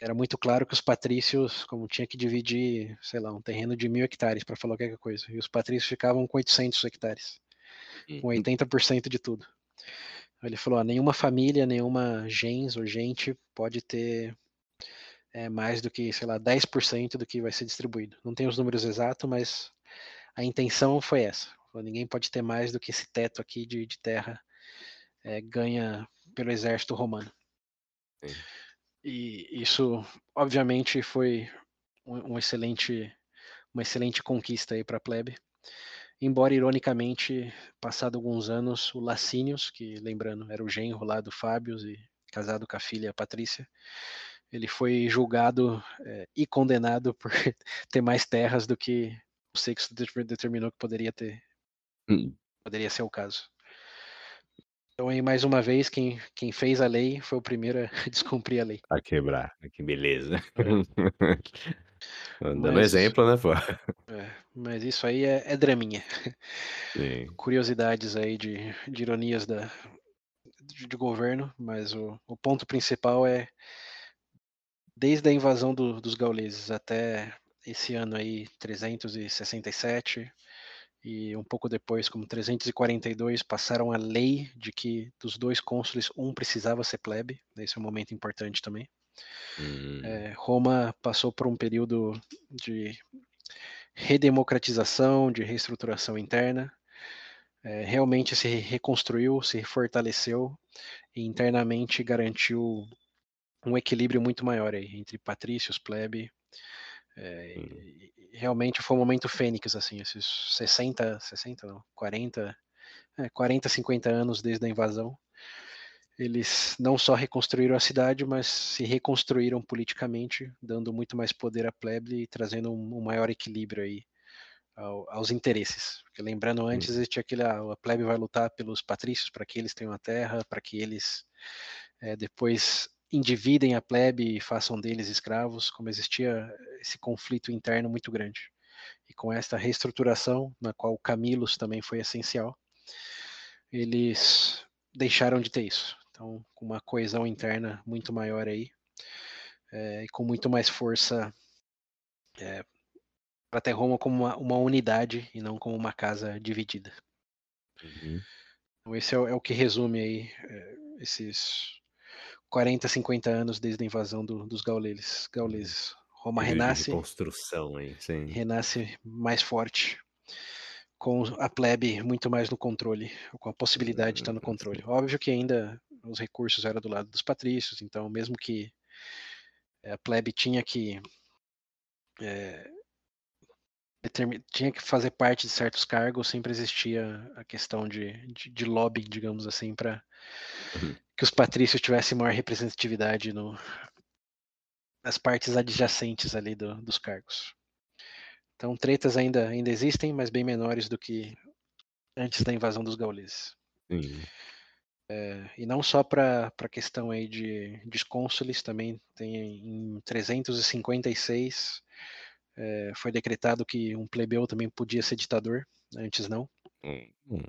Era muito claro que os patrícios, como tinha que dividir, sei lá, um terreno de mil hectares para falar qualquer coisa, e os patrícios ficavam com 800 hectares com 80% de tudo. Ele falou: ó, nenhuma família, nenhuma gens ou gente pode ter é mais do que, sei lá, 10% do que vai ser distribuído. Não tem os números exatos, mas a intenção foi essa. Ninguém pode ter mais do que esse teto aqui de, de terra é, ganha pelo exército romano. Sim. E isso, obviamente, foi um, um excelente, uma excelente conquista aí para a plebe. Embora, ironicamente, passado alguns anos, o Lacínios, que lembrando era o genro lá do Fábio e casado com a filha Patrícia, ele foi julgado é, e condenado por ter mais terras do que o sexo determinou que poderia ter. Hum. Poderia ser o caso. Então, aí, mais uma vez, quem, quem fez a lei foi o primeiro a descumprir a lei. A quebrar, que beleza. Dando mas, exemplo, né, pô? É, mas isso aí é, é draminha. Sim. Curiosidades aí de, de ironias da, de, de governo, mas o, o ponto principal é desde a invasão do, dos gauleses até esse ano aí, 367, e um pouco depois, como 342, passaram a lei de que dos dois cônsules, um precisava ser plebe, esse é um momento importante também. Hum. É, Roma passou por um período de redemocratização, de reestruturação interna, é, realmente se reconstruiu, se fortaleceu e internamente garantiu um equilíbrio muito maior aí, entre patrícios, plebe, é, realmente foi um momento fênix, assim, esses 60, 60 não, 40, é, 40, 50 anos desde a invasão. Eles não só reconstruíram a cidade, mas se reconstruíram politicamente, dando muito mais poder à plebe e trazendo um, um maior equilíbrio aí ao, aos interesses. Porque lembrando antes existia aquele ah, a plebe vai lutar pelos patrícios para que eles tenham a terra, para que eles é, depois endividem a plebe e façam deles escravos, como existia esse conflito interno muito grande. E com esta reestruturação, na qual Camilos também foi essencial, eles deixaram de ter isso. Então, com uma coesão interna muito maior aí, é, e com muito mais força é, para ter Roma como uma, uma, unidade e não como uma casa dividida. Uhum. Então, esse é, é, o que resume aí é, esses 40, 50 anos desde a invasão do, dos gauleses. gauleses. Roma renasce. Construção, hein? Sim. Renasce mais forte, com a plebe muito mais no controle, com a possibilidade de estar no uhum, controle. Óbvio que ainda os recursos eram do lado dos patrícios, então mesmo que a plebe tinha que é, tinha que fazer parte de certos cargos, sempre existia a questão de, de, de lobby, digamos assim, para uhum. que os patrícios tivessem maior representatividade no, nas partes adjacentes ali do, dos cargos. Então, tretas ainda, ainda existem, mas bem menores do que antes da invasão dos gauleses. É, e não só para a questão aí de, de cônsules, também tem em 356 é, foi decretado que um plebeu também podia ser ditador, antes não. Hum.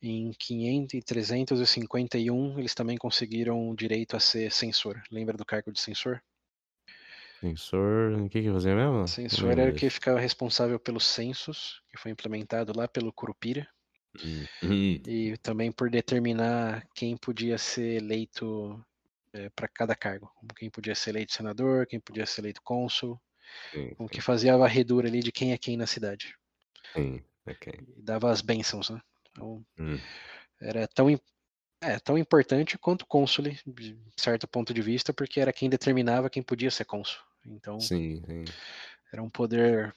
Em 500 e 351, eles também conseguiram o direito a ser censor. Lembra do cargo de censor? Censor, o que que fazia mesmo? Censor era o que ficava responsável pelos censos, que foi implementado lá pelo Curupira. Hum. E também por determinar quem podia ser eleito é, para cada cargo. Quem podia ser eleito senador, quem podia ser eleito cônsul. Sim, o que fazia a varredura ali de quem é quem na cidade. Sim, ok. E dava as bênçãos, né? Então, hum. era tão, é, tão importante quanto cônsule, de certo ponto de vista, porque era quem determinava quem podia ser cônsul. Então, sim, sim. era um poder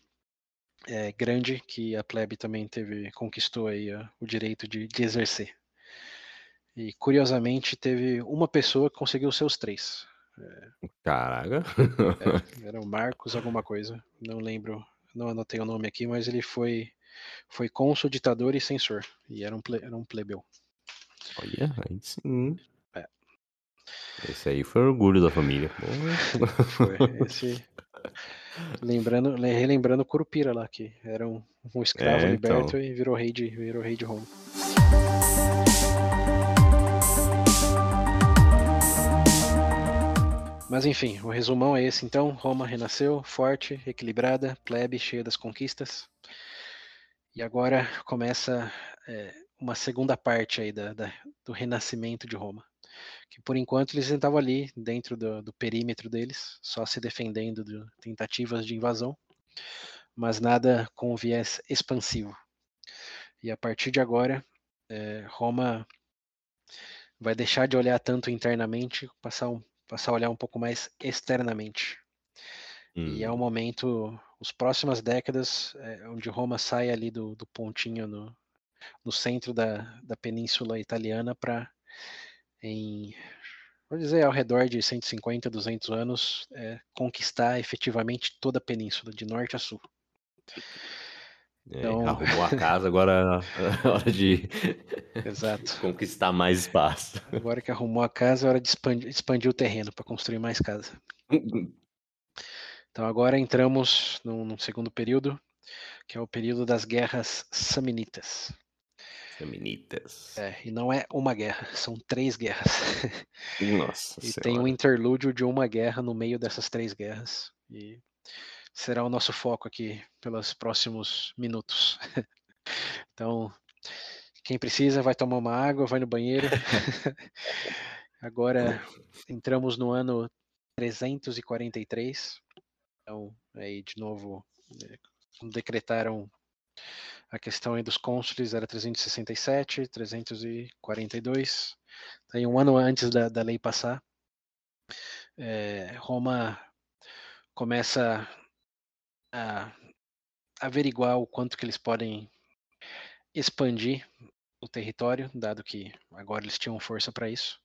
é, grande que a plebe também teve, conquistou aí ó, o direito de, de exercer. E curiosamente teve uma pessoa que conseguiu seus três. Caraca. É, era o Marcos alguma coisa, não lembro, não anotei o nome aqui, mas ele foi foi cônsul, ditador e censor, e era um, ple, era um plebeu. Olha, aí sim. É. Esse aí foi orgulho da família. foi, esse... Lembrando, relembrando Curupira lá, que era um, um escravo é, liberto então... e virou rei de, virou rei de Roma. Mas enfim, o resumão é esse então. Roma renasceu, forte, equilibrada, plebe, cheia das conquistas. E agora começa é, uma segunda parte aí da, da, do renascimento de Roma. Que por enquanto eles estavam ali dentro do, do perímetro deles, só se defendendo de tentativas de invasão, mas nada com viés expansivo. E a partir de agora, é, Roma vai deixar de olhar tanto internamente, passar, um, passar a olhar um pouco mais externamente. Hum. E é o um momento, as próximas décadas, é, onde Roma sai ali do, do pontinho no, no centro da, da península italiana para em vou dizer ao redor de 150, 200 anos, é, conquistar efetivamente toda a península, de norte a sul. É, então... Arrumou a casa, agora é hora de conquistar mais espaço. Agora que arrumou a casa, é hora de expandir, expandir o terreno para construir mais casa. Então agora entramos num, num, segundo período, que é o período das guerras samnitas. Samnitas. É, e não é uma guerra, são três guerras. Nossa E senhora. tem um interlúdio de uma guerra no meio dessas três guerras. E será o nosso foco aqui pelos próximos minutos. Então, quem precisa vai tomar uma água, vai no banheiro. Agora entramos no ano 343. Então, aí de novo é, decretaram a questão dos cônsules era 367, 342. Aí um ano antes da, da lei passar, é, Roma começa a averiguar o quanto que eles podem expandir o território, dado que agora eles tinham força para isso.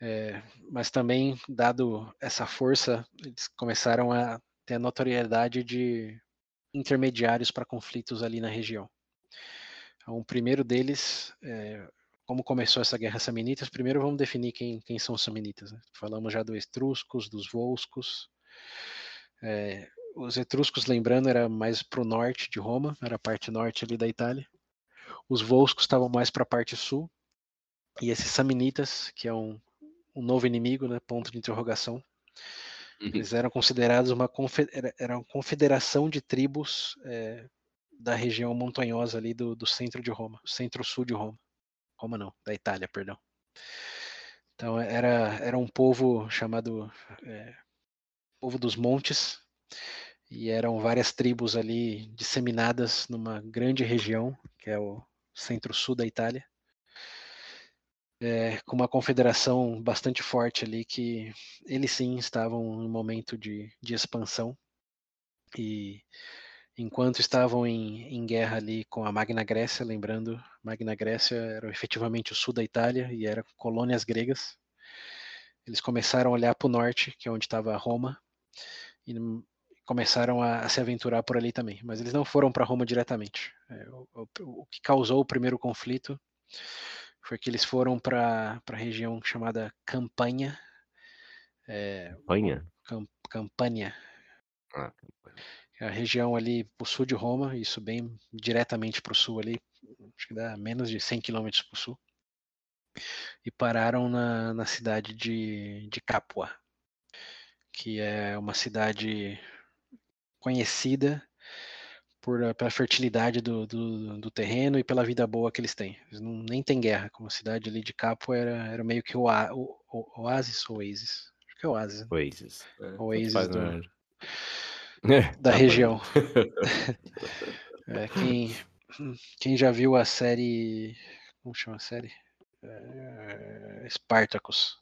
É, mas também, dado essa força, eles começaram a ter a notoriedade de intermediários para conflitos ali na região. Então, o primeiro deles, é, como começou essa guerra samnitas, primeiro vamos definir quem, quem são os samnitas. Né? Falamos já dos etruscos, dos volscos. É, os etruscos, lembrando, era mais para o norte de Roma, era a parte norte ali da Itália. Os volscos estavam mais para a parte sul. E esses samnitas, que é um, um novo inimigo, né, ponto de interrogação, uhum. eles eram considerados uma era uma confederação de tribos é, da região montanhosa ali do, do centro de Roma, centro-sul de Roma. Roma não, da Itália, perdão. Então era, era um povo chamado é, povo dos montes, e eram várias tribos ali disseminadas numa grande região, que é o centro-sul da Itália, é, com uma confederação bastante forte ali, que eles sim estavam em um momento de, de expansão, e enquanto estavam em, em, guerra ali com a Magna Grécia, lembrando, Magna Grécia era efetivamente o sul da Itália e eram colônias gregas, eles começaram a olhar para o norte, que é onde estava Roma, e começaram a, a, se aventurar por ali também, mas eles não foram para Roma diretamente. É, o, o, o, que causou o primeiro conflito foi que eles foram para a região chamada Campanha. É, Campanha? Cam, Campanha. Ah, É a região ali para o sul de Roma, isso bem diretamente para o sul ali, acho que dá menos de 100 quilômetros para o sul. E pararam na, na cidade de, de Capua, que é uma cidade conhecida por, eh, pela fertilidade do, do, do, terreno e pela vida boa que eles têm. Eles não, nem tem guerra, como a cidade ali de Capo era, era meio que o, o, o Oasis ou Oasis? Acho que é Oasis. Né? Oasis. É, Oasis do, é, da tá região. é, quem, quem já viu a série. Como chama a série? É, Spartacus.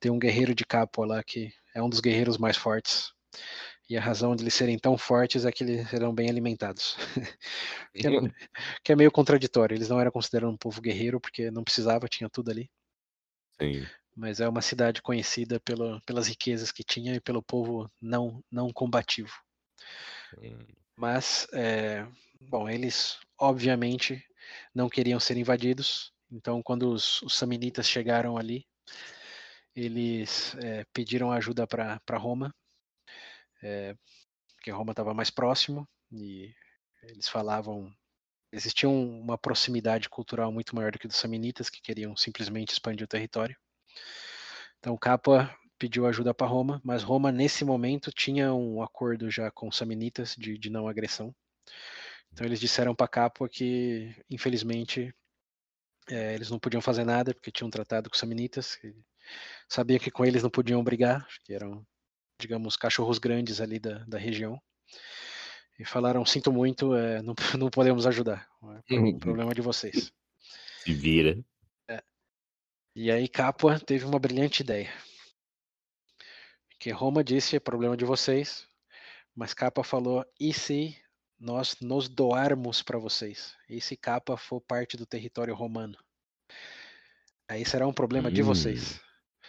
Tem um guerreiro de Capo lá que é um dos guerreiros mais fortes. E a razão de eles serem tão fortes é que eles serão bem alimentados. que, é, que, é, meio contraditório. Eles não eram considerados um povo guerreiro porque não precisava, tinha tudo ali. Sim. Mas é uma cidade conhecida pelo, pelas riquezas que tinha e pelo povo não, não combativo. Sim. Mas, é, bom, eles obviamente não queriam ser invadidos. Então, quando os, os samnitas chegaram ali, eles é, pediram ajuda para Roma é, porque Roma estava mais próximo e eles falavam existia uma proximidade cultural muito maior do que dos samnitas que queriam simplesmente expandir o território. Então Capua pediu ajuda para Roma, mas Roma nesse momento tinha um acordo já com os samnitas de, de não agressão. Então eles disseram para Capua que infelizmente É, eles não podiam fazer nada porque tinham tratado com os samnitas. Sabia que com eles não podiam brigar, que eram, digamos, cachorros grandes ali da, da região. E falaram: Sinto muito, é, não, não podemos ajudar. É o problema de vocês. Se vira. É. E aí Capua teve uma brilhante ideia. Que Roma disse: é problema de vocês. Mas Capua falou: e se nós nos doarmos para vocês? E se Capua for parte do território romano? Aí será um problema hum. de vocês.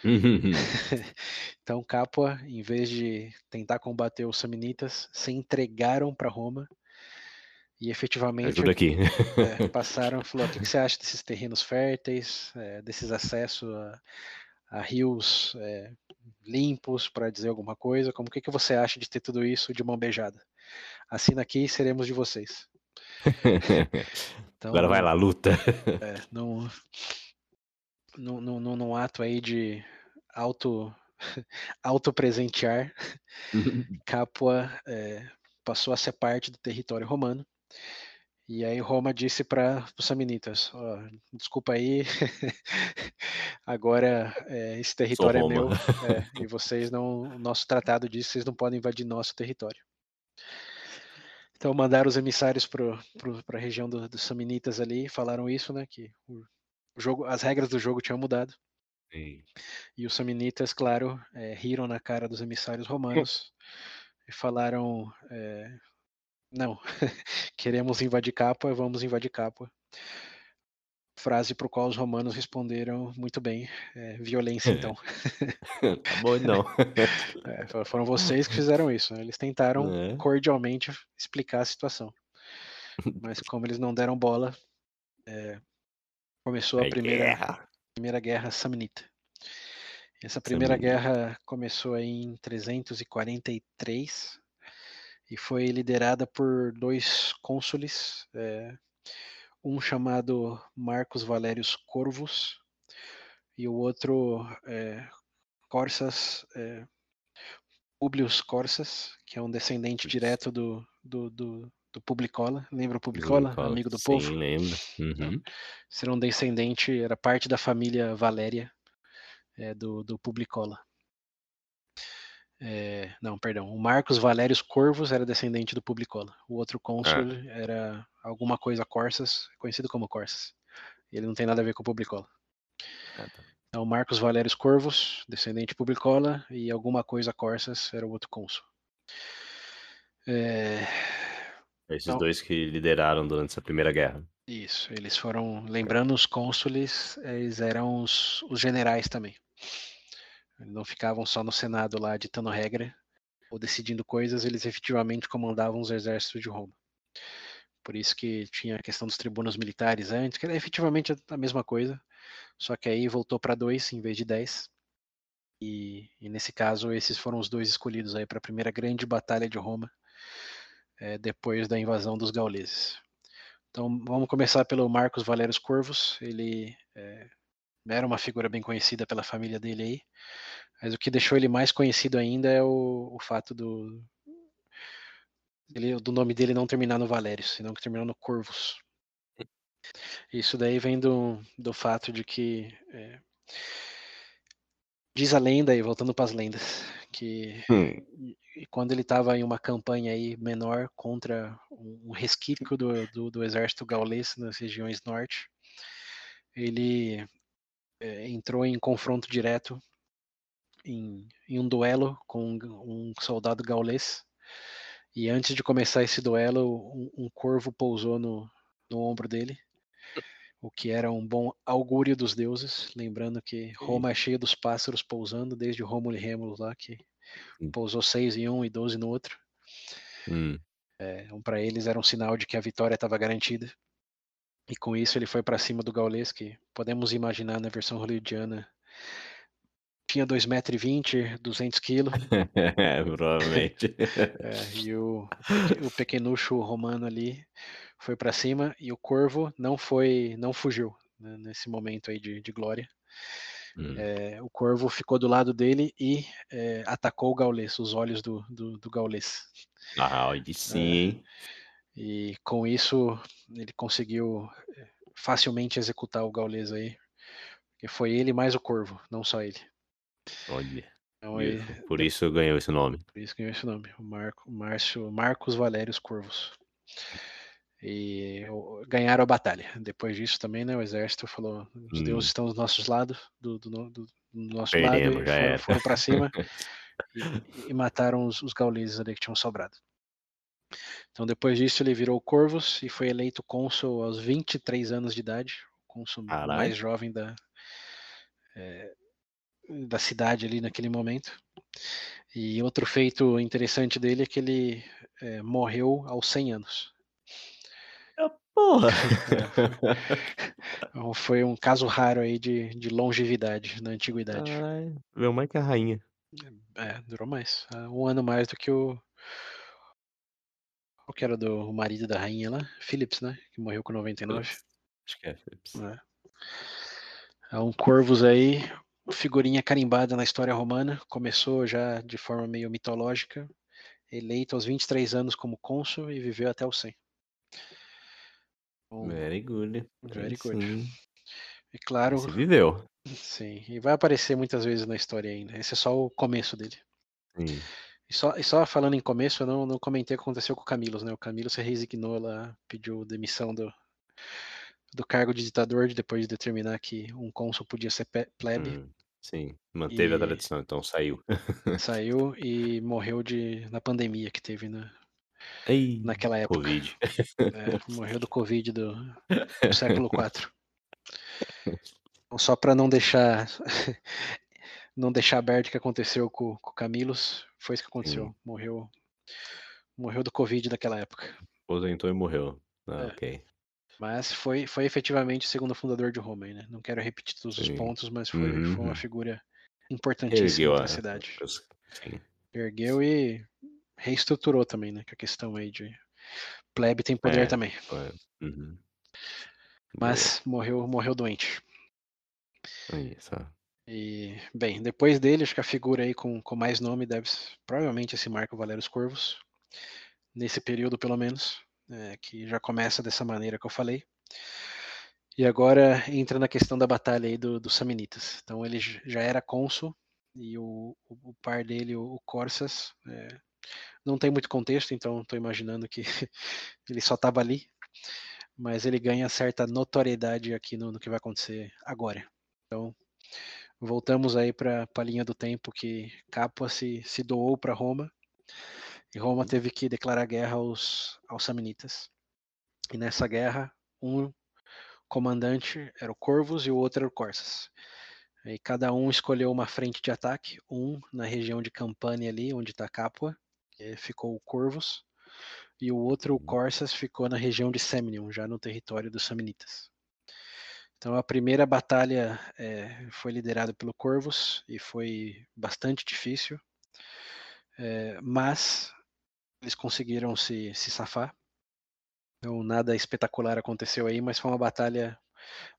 então Capua, em vez de tentar combater os samnitas, se entregaram para Roma e efetivamente Ajuda aqui. É, passaram e falou: o que, você acha desses terrenos férteis, é, desses acessos a, a rios é, limpos, para dizer alguma coisa? Como que, que você acha de ter tudo isso de mão beijada? Assina aqui e seremos de vocês. Então, Agora vai lá, luta. É, num, num, num, num ato aí de auto autopresentear, Capua é, passou a ser parte do território romano. E aí Roma disse para os samnitas, desculpa aí, agora é, esse território é meu é, e vocês não, o nosso tratado diz vocês não podem invadir nosso território. Então mandaram os emissários para a região do, dos samnitas ali, falaram isso, né, que o, o jogo, as regras do jogo tinham mudado Sim. E os samnitas, claro, é, riram na cara dos emissários romanos e falaram: é, não, queremos invadir Capua, vamos invadir Capua. Frase para o qual os romanos responderam muito bem: é, violência, então. tá bom, não. É, foram vocês que fizeram isso. Né? Eles tentaram é. cordialmente explicar a situação. Mas como eles não deram bola, é, começou a primeira guerra. Primeira Guerra Samnita. Essa Primeira Samnita. Guerra começou em 343 e foi liderada por dois cônsules, é, um chamado Marcos Valérios Corvus e o outro é, Corsas, é, Publius Corsas, que é um descendente direto do, do, do, do Publicola. Lembra o Publicola? Publicola. Amigo do Sim, povo? Sim, lembro. Uhum. Ser um descendente, era parte da família Valéria é, do, do Publicola. É, não, perdão. O Marcos Valérios Corvos era descendente do Publicola. O outro cônsul ah. era alguma coisa Corsas, conhecido como Corsas. Ele não tem nada a ver com o Publicola. Ah, tá. Então, Marcos Valérios Corvos, descendente Publicola, e alguma coisa Corsas era o outro cônsul. É, esses então, dois que lideraram durante essa primeira guerra. Isso, eles foram, lembrando os cônsules, eles eram os, os generais também. Eles não ficavam só no Senado lá ditando regra ou decidindo coisas, eles efetivamente comandavam os exércitos de Roma. Por isso que tinha a questão dos tribunos militares antes, que era efetivamente a mesma coisa, só que aí voltou para dois em vez de dez. E, e, nesse caso, esses foram os dois escolhidos aí para a primeira grande batalha de Roma, é, depois da invasão dos gauleses. Então vamos começar pelo Marcos Valérios Corvos. Ele é, era uma figura bem conhecida pela família dele aí, mas o que deixou ele mais conhecido ainda é o, o fato do, ele, do nome dele não terminar no Valérios, senão que terminou no Corvus. Isso daí vem do, do fato de que é, diz a lenda, e voltando para as lendas, que hum. quando ele estava em uma campanha aí menor contra um resquício do, do, do, exército gaulês nas regiões norte, ele é, entrou em confronto direto em, em, um duelo com um soldado gaulês e antes de começar esse duelo um, um corvo pousou no, no ombro dele o que era um bom augúrio dos deuses, lembrando que Roma é cheia dos pássaros pousando, desde Rômulo e Rêmulo lá, que pousou seis em um e doze no outro. Hum. É, um, para eles era um sinal de que a vitória estava garantida. E com isso ele foi para cima do gaulês, que podemos imaginar na versão hollywoodiana tinha 2,20 metros, 200 quilos. É, provavelmente. é, e o, o pequenucho romano ali foi para cima e o corvo não foi, não fugiu né, nesse momento aí de, de glória. Hum. É, o corvo ficou do lado dele e é, atacou o gaulês, os olhos do, do, do gaulês. Ah, sim. É, e com isso ele conseguiu facilmente executar o Gaules aí. Porque foi ele mais o Corvo, não só ele. Olha. Então, ele, por isso ganhou esse nome. Por isso ganhou esse nome. O Marco, Márcio, Marcos Valérios Corvos. E ganharam a batalha. Depois disso também, né? O exército falou: os hum. deuses estão dos nossos lados, do, do, do, do nosso Perdemos, lado, e foram, foram para cima e, e, mataram os, os gauleses ali que tinham sobrado. Então, depois disso, ele virou Corvus e foi eleito cônsul aos 23 anos de idade, o cônsul mais jovem da, é, da cidade ali naquele momento. E outro feito interessante dele é que ele é, morreu aos 100 anos. Porra! É, foi um caso raro aí de, de longevidade na antiguidade. Veio mais que a rainha. É, durou mais. Um ano mais do que o, qual que era do marido da rainha lá? Philips, né? Que morreu com 99. Acho que é Philips. É. é um Corvus aí, figurinha carimbada na história romana. Começou já de forma meio mitológica. Eleito aos 23 anos como cônsul e viveu até os 100. Very good. Very good. Sim. E claro. Você viveu. Sim, e vai aparecer muitas vezes na história ainda. Esse é só o começo dele. Sim. E só, e só falando em começo, eu não, não comentei o que aconteceu com o Camilo, né? O Camilo se resignou lá, pediu demissão do, do cargo de ditador depois de determinar que um cônsul podia ser plebe. Hum, sim, manteve e... a tradição, então saiu. saiu e morreu de, na pandemia que teve na, Ei, naquela época. Covid. É, morreu do Covid do, do século IV. Então, só para não deixar não deixar aberto o que aconteceu com, com o Camilos, foi isso que aconteceu. Sim. Morreu morreu do Covid naquela época. Aposentou e morreu. Ah, é. ok. Mas foi, foi efetivamente o segundo fundador de Roma, né? Não quero repetir todos Sim. os pontos, mas foi, uhum. foi uma figura importantíssima da cidade. Sim. Ergueu e reestruturou também, né? Que a questão aí de plebe tem poder é, também. Uhum. Mas morreu, morreu doente. Isso. E, bem, depois dele, acho que a figura aí com, com mais nome deve provavelmente esse Marco Valério Corvos, nesse período pelo menos, é, que já começa dessa maneira que eu falei. E agora entra na questão da batalha aí do, dos Samnitas. Então ele já era cônsul e o, o, par dele, o, o Corsas, é, não tem muito contexto, então estou imaginando que ele só estava ali, mas ele ganha certa notoriedade aqui no, no que vai acontecer agora. Então voltamos aí para a linha do tempo que Capua se, se doou para Roma e Roma uhum. teve que declarar guerra aos, aos Samnitas. E nessa guerra, um comandante era o Corvus e o outro era o Corsas. E cada um escolheu uma frente de ataque, um na região de Campania ali, onde está Capua, ficou o Corvus, e o outro, o uhum. Corsas, ficou na região de Semnium, já no território dos Samnitas. Então a primeira batalha é, foi liderada pelo Corvus e foi bastante difícil, é, mas eles conseguiram se, se safar. Então nada espetacular aconteceu aí, mas foi uma batalha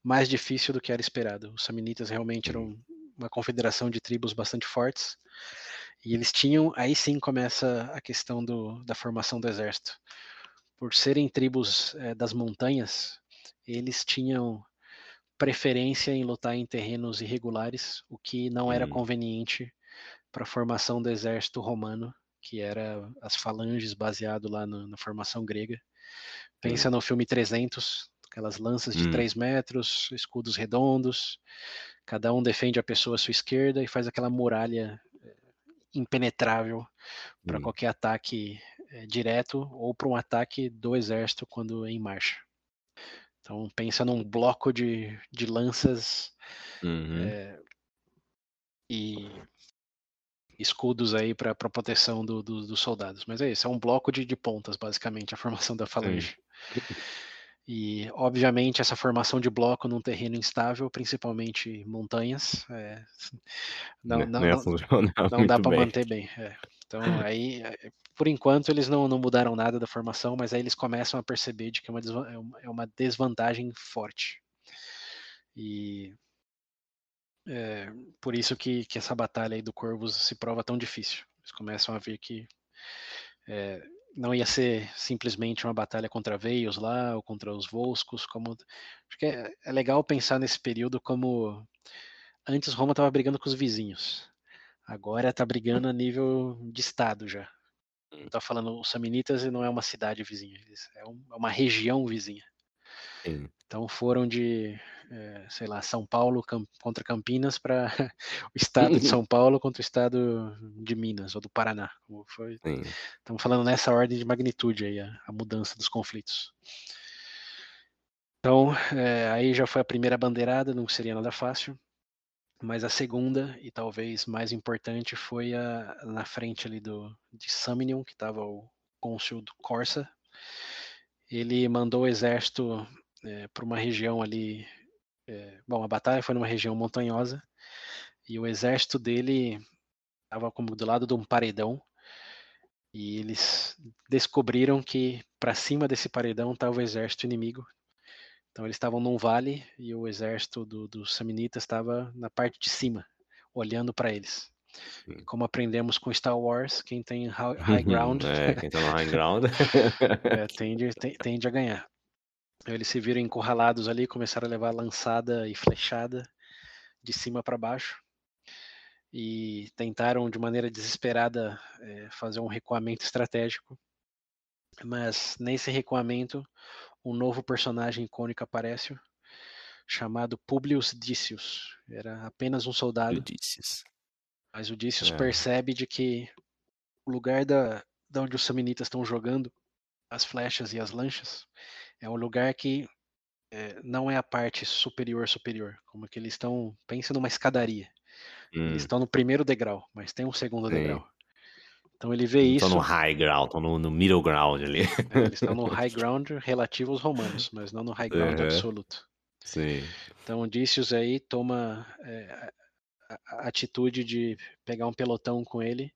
mais difícil do que era esperado. Os Samnitas realmente eram uhum. uma confederação de tribos bastante fortes e eles tinham, aí sim começa a questão do, da formação do exército. Por serem tribos é, das montanhas, eles tinham preferência em lutar em terrenos irregulares, o que não era hum. conveniente para a formação do exército romano, que era as falanges baseado lá no, na formação grega. Pensa hum. no filme 300, aquelas lanças de hum. 3 metros, escudos redondos, cada um defende a pessoa à sua esquerda e faz aquela muralha impenetrável para hum. qualquer ataque é, direto ou para um ataque do exército quando em marcha. Então pensa num bloco de, de lanças uhum. é, e escudos aí para proteção do, do, dos soldados. Mas é isso, é um bloco de, de pontas, basicamente, a formação da falange. E, obviamente, essa formação de bloco num terreno instável, principalmente montanhas, é, não, não, não, não, não dá para manter bem. É. Então, aí, eh, por enquanto, eles não, não mudaram nada da formação, mas aí eles começam a perceber de que é uma, é uma é desvantagem forte. E é, por isso que, que essa batalha aí do Corvus se prova tão difícil. Eles começam a ver que é, não ia ser simplesmente uma batalha contra Veios lá, ou contra os Volscos, como... Porque é, é legal pensar nesse período como... Antes Roma estava brigando com os vizinhos. Agora está brigando a nível de estado já. Está falando os Samnitas e não é uma cidade vizinha, é, é uma região vizinha. Sim. Então foram de, é, sei lá, São Paulo contra Campinas para o estado de São Paulo contra o estado de Minas ou do Paraná. Foi, estamos falando nessa ordem de magnitude aí, a, a mudança dos conflitos. Então, é, aí já foi a primeira bandeirada, não seria nada fácil. Mas a segunda, e talvez mais importante, foi a, na frente ali do, de Samnium, que estava o cônsul do Corsa. Ele mandou o exército é, para uma região ali. É, bom, a batalha foi numa região montanhosa e o exército dele estava como do lado de um paredão e eles descobriram que para cima desse paredão estava o exército inimigo. Então eles estavam num vale e o exército do, dos Samnitas estava na parte de cima, olhando para eles. Como aprendemos com Star Wars, quem tem high ground, é, quem tá no high ground é, tende, tende a ganhar. Eles se viram encurralados ali, começaram a levar lançada e flechada de cima para baixo e tentaram de maneira desesperada é, fazer um recuamento estratégico. Mas nesse recuamento, um novo personagem icônico aparece, chamado Publius Dícius. Era apenas um soldado. Odysseus. Mas o Dícius é. percebe de que o lugar da, da onde os Samnitas estão jogando as flechas e as lanchas é um lugar que é, não é a parte superior superior, como que eles estão, pensa numa escadaria. Hum. Eles estão no primeiro degrau, mas tem um segundo Sim. degrau. Então ele vê isso. Estão no high ground, estão no, no, middle ground ali. É, eles estão no high ground relativo aos romanos, mas não no high ground uhum. absoluto. Sim. Então Odysseus aí toma é, a, a, atitude de pegar um pelotão com ele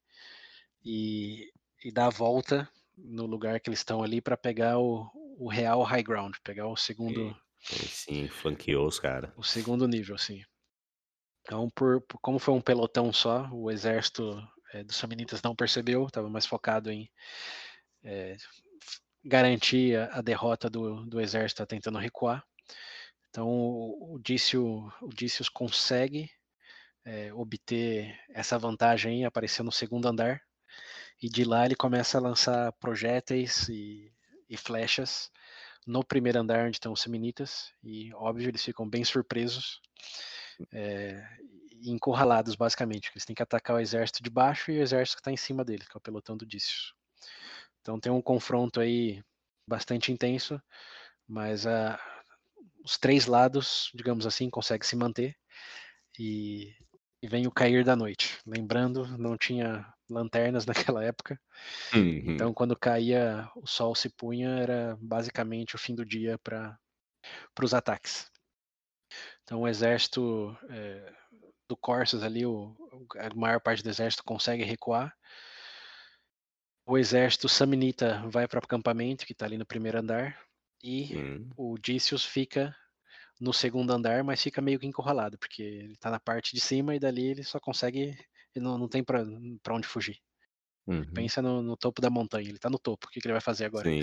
e, e dar a volta no lugar que eles estão ali para pegar o, o real high ground, pegar o segundo. Sim, sim flanqueou os caras. O segundo nível, sim. Então, por, por, como foi um pelotão só, o exército é, dos Samnitas não percebeu, estava mais focado em é, garantir a, a, derrota do, do exército tentando recuar. Então, o, o, Dício, o consegue é, obter essa vantagem, aparecer no segundo andar, e de lá ele começa a lançar projéteis e, e flechas no primeiro andar onde estão os seminitas, e óbvio eles ficam bem surpresos é, e encurralados basicamente, eles têm que atacar o exército de baixo e o exército que está em cima dele, que é o pelotão do Dício. Então tem um confronto aí bastante intenso, mas uh, os três lados, digamos assim, conseguem se manter e, e vem o cair da noite. Lembrando, não tinha lanternas naquela época. Uhum. Então, quando caía, o sol se punha, era basicamente o fim do dia para os ataques. Então, o exército é, do Corsos ali, o, a maior parte do exército consegue recuar. O exército Samnita vai para o acampamento, que está ali no primeiro andar, e uhum. o Dícios fica no segundo andar, mas fica meio que encurralado, porque ele está na parte de cima e dali ele só consegue ele não, não tem para onde fugir. Uhum. Pensa no, no, topo da montanha, ele está no topo, o que, que, ele vai fazer agora? Sim,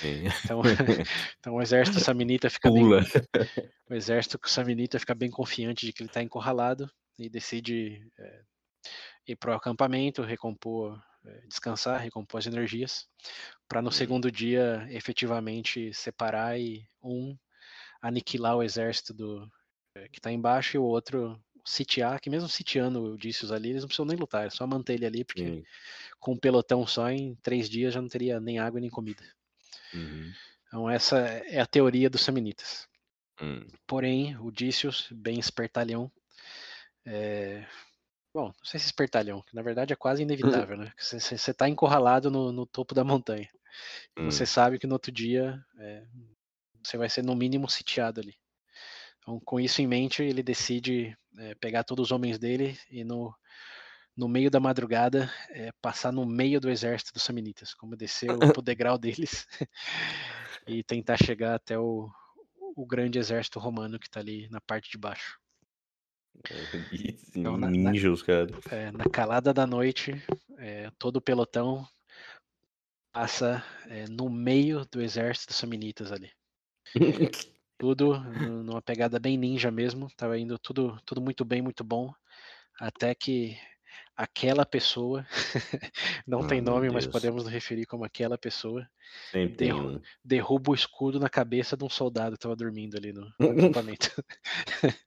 sim. então, então o exército saminita fica Pula. bem. O exército saminita fica bem confiante de que ele está encurralado e decide é, ir para o acampamento, recompor, é, descansar, recompor as energias, para no uhum. segundo dia efetivamente separar e um aniquilar o exército do, é, que está embaixo e o outro sitiar, que mesmo sitiando o Odysseus ali, eles não precisam nem lutar, é só manter ele ali, porque com um pelotão só, em três dias já não teria nem água nem comida. Uhum. Então essa é a teoria dos Samnitas. Uhum. Porém, o Odysseus, bem espertalhão, é... bom, não sei se espertalhão, que na verdade é quase inevitável, né? Você está encurralado no, no, topo da montanha. Você sabe que no outro dia é... você vai ser no mínimo sitiado ali. Então, com isso em mente, ele decide é, pegar todos os homens dele e no, no meio da madrugada é, passar no meio do exército dos Samnitas, como descer o, degrau deles e tentar chegar até o, o grande exército romano que está ali na parte de baixo. Então, na, Ninjas, cara. É, na calada da noite, é, todo o pelotão passa é, no meio do exército dos Samnitas ali. tudo numa pegada bem ninja mesmo, tava indo tudo, tudo muito bem, muito bom, até que aquela pessoa, não tem nome, mas podemos nos referir como aquela pessoa, derru né? derruba o escudo na cabeça de um soldado que estava dormindo ali no, no acampamento.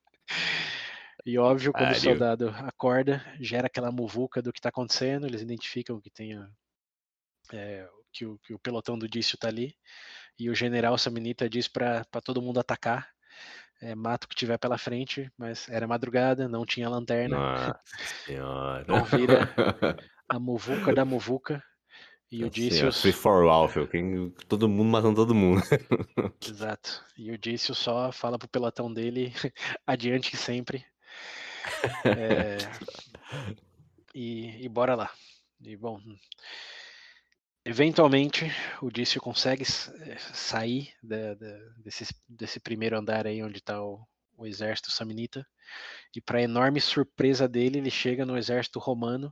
e óbvio, quando o soldado acorda, gera aquela muvuca do que está acontecendo, eles identificam que tem a, é, que, o, que o pelotão do Dício está ali, e o general Saminita diz para todo mundo atacar, é, mata o que tiver pela frente, mas era madrugada, não tinha lanterna. Nossa senhora. Então vira a muvuca da muvuca. E o Dícios. Free for all, todo mundo matando todo mundo. Exato. E o Dício só fala pro pelotão dele, adiante sempre. É... E, e bora lá. E bom, Eventualmente, o Dício consegue eh, sair da, da, desse, desse, primeiro andar aí onde está o, o, exército saminita. E, para enorme surpresa dele, ele chega no exército romano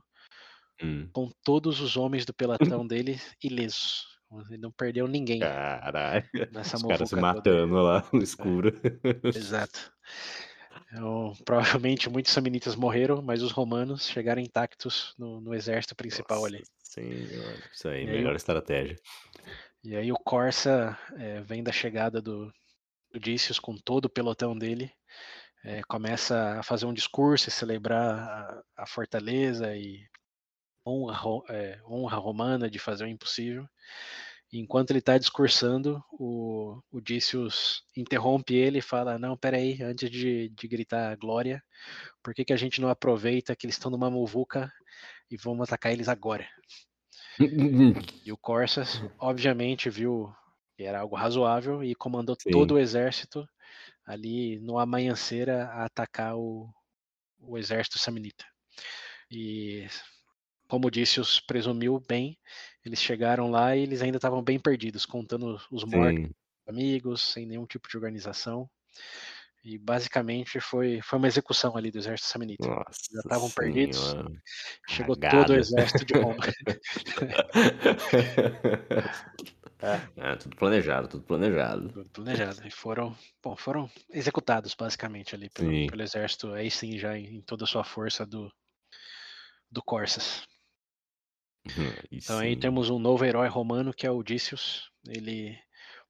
hum. com todos os homens do pelotão dele ilesos. Ele não perdeu ninguém. Caralho. Nessa os caras se matando lá no escuro. Exato. Então, provavelmente muitos samnitas morreram, mas os romanos chegaram intactos no, no exército principal Nossa, ali. Sim, isso aí, e melhor aí, estratégia. E aí o Corsa é, vem da chegada do, do com todo o pelotão dele, é, começa a fazer um discurso e celebrar a, a fortaleza e honra, é, honra romana de fazer o impossível enquanto ele está discursando, o, o Dícios interrompe ele e fala: Não, peraí, antes de, de gritar glória, por que, que a gente não aproveita que eles estão numa muvuca e vamos atacar eles agora? e o Corsas, obviamente, viu que era algo razoável e comandou Sim. todo o exército ali no amanhecer a atacar o, o exército saminita. E como disse, os presumiu bem. Eles chegaram lá e eles ainda estavam bem perdidos, contando os mortos, Sim. amigos, sem nenhum tipo de organização. E basicamente foi, foi uma execução ali do exército saminita. Nossa Já estavam perdidos. Chegou Cagada. todo o exército de Roma. é. é. tudo planejado, tudo planejado. Tudo planejado. E foram, bom, foram executados basicamente ali pelo, pelo exército, aí sim já em, em toda a sua força do, do Corsas. Então aí temos um novo herói romano que é o Odysseus. Ele,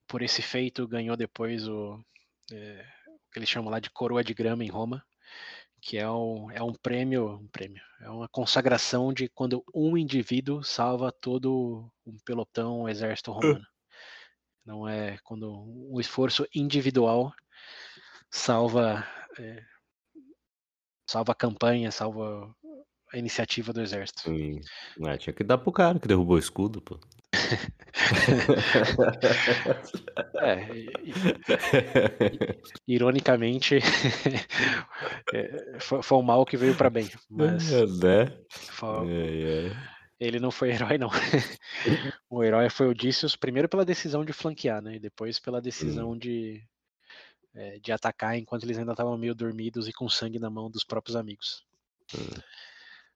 por esse feito, ganhou depois o, é, o que eles chamam lá de coroa de grama em Roma, que é um, é um prêmio, um prêmio, é uma consagração de quando um indivíduo salva todo um pelotão, um exército romano. Não é quando um esforço individual salva é, salva a campanha, salva a iniciativa do exército. Sim. É, tinha que dar pro cara que derrubou o escudo, pô. é, ironicamente, é, foi, foi, um mal que veio para bem. Mas é, né? foi, é, é. ele não foi herói, não. o herói foi o Odysseus, primeiro pela decisão de flanquear, né? E depois pela decisão hum. de, de atacar enquanto eles ainda estavam meio dormidos e com sangue na mão dos próprios amigos. Hum.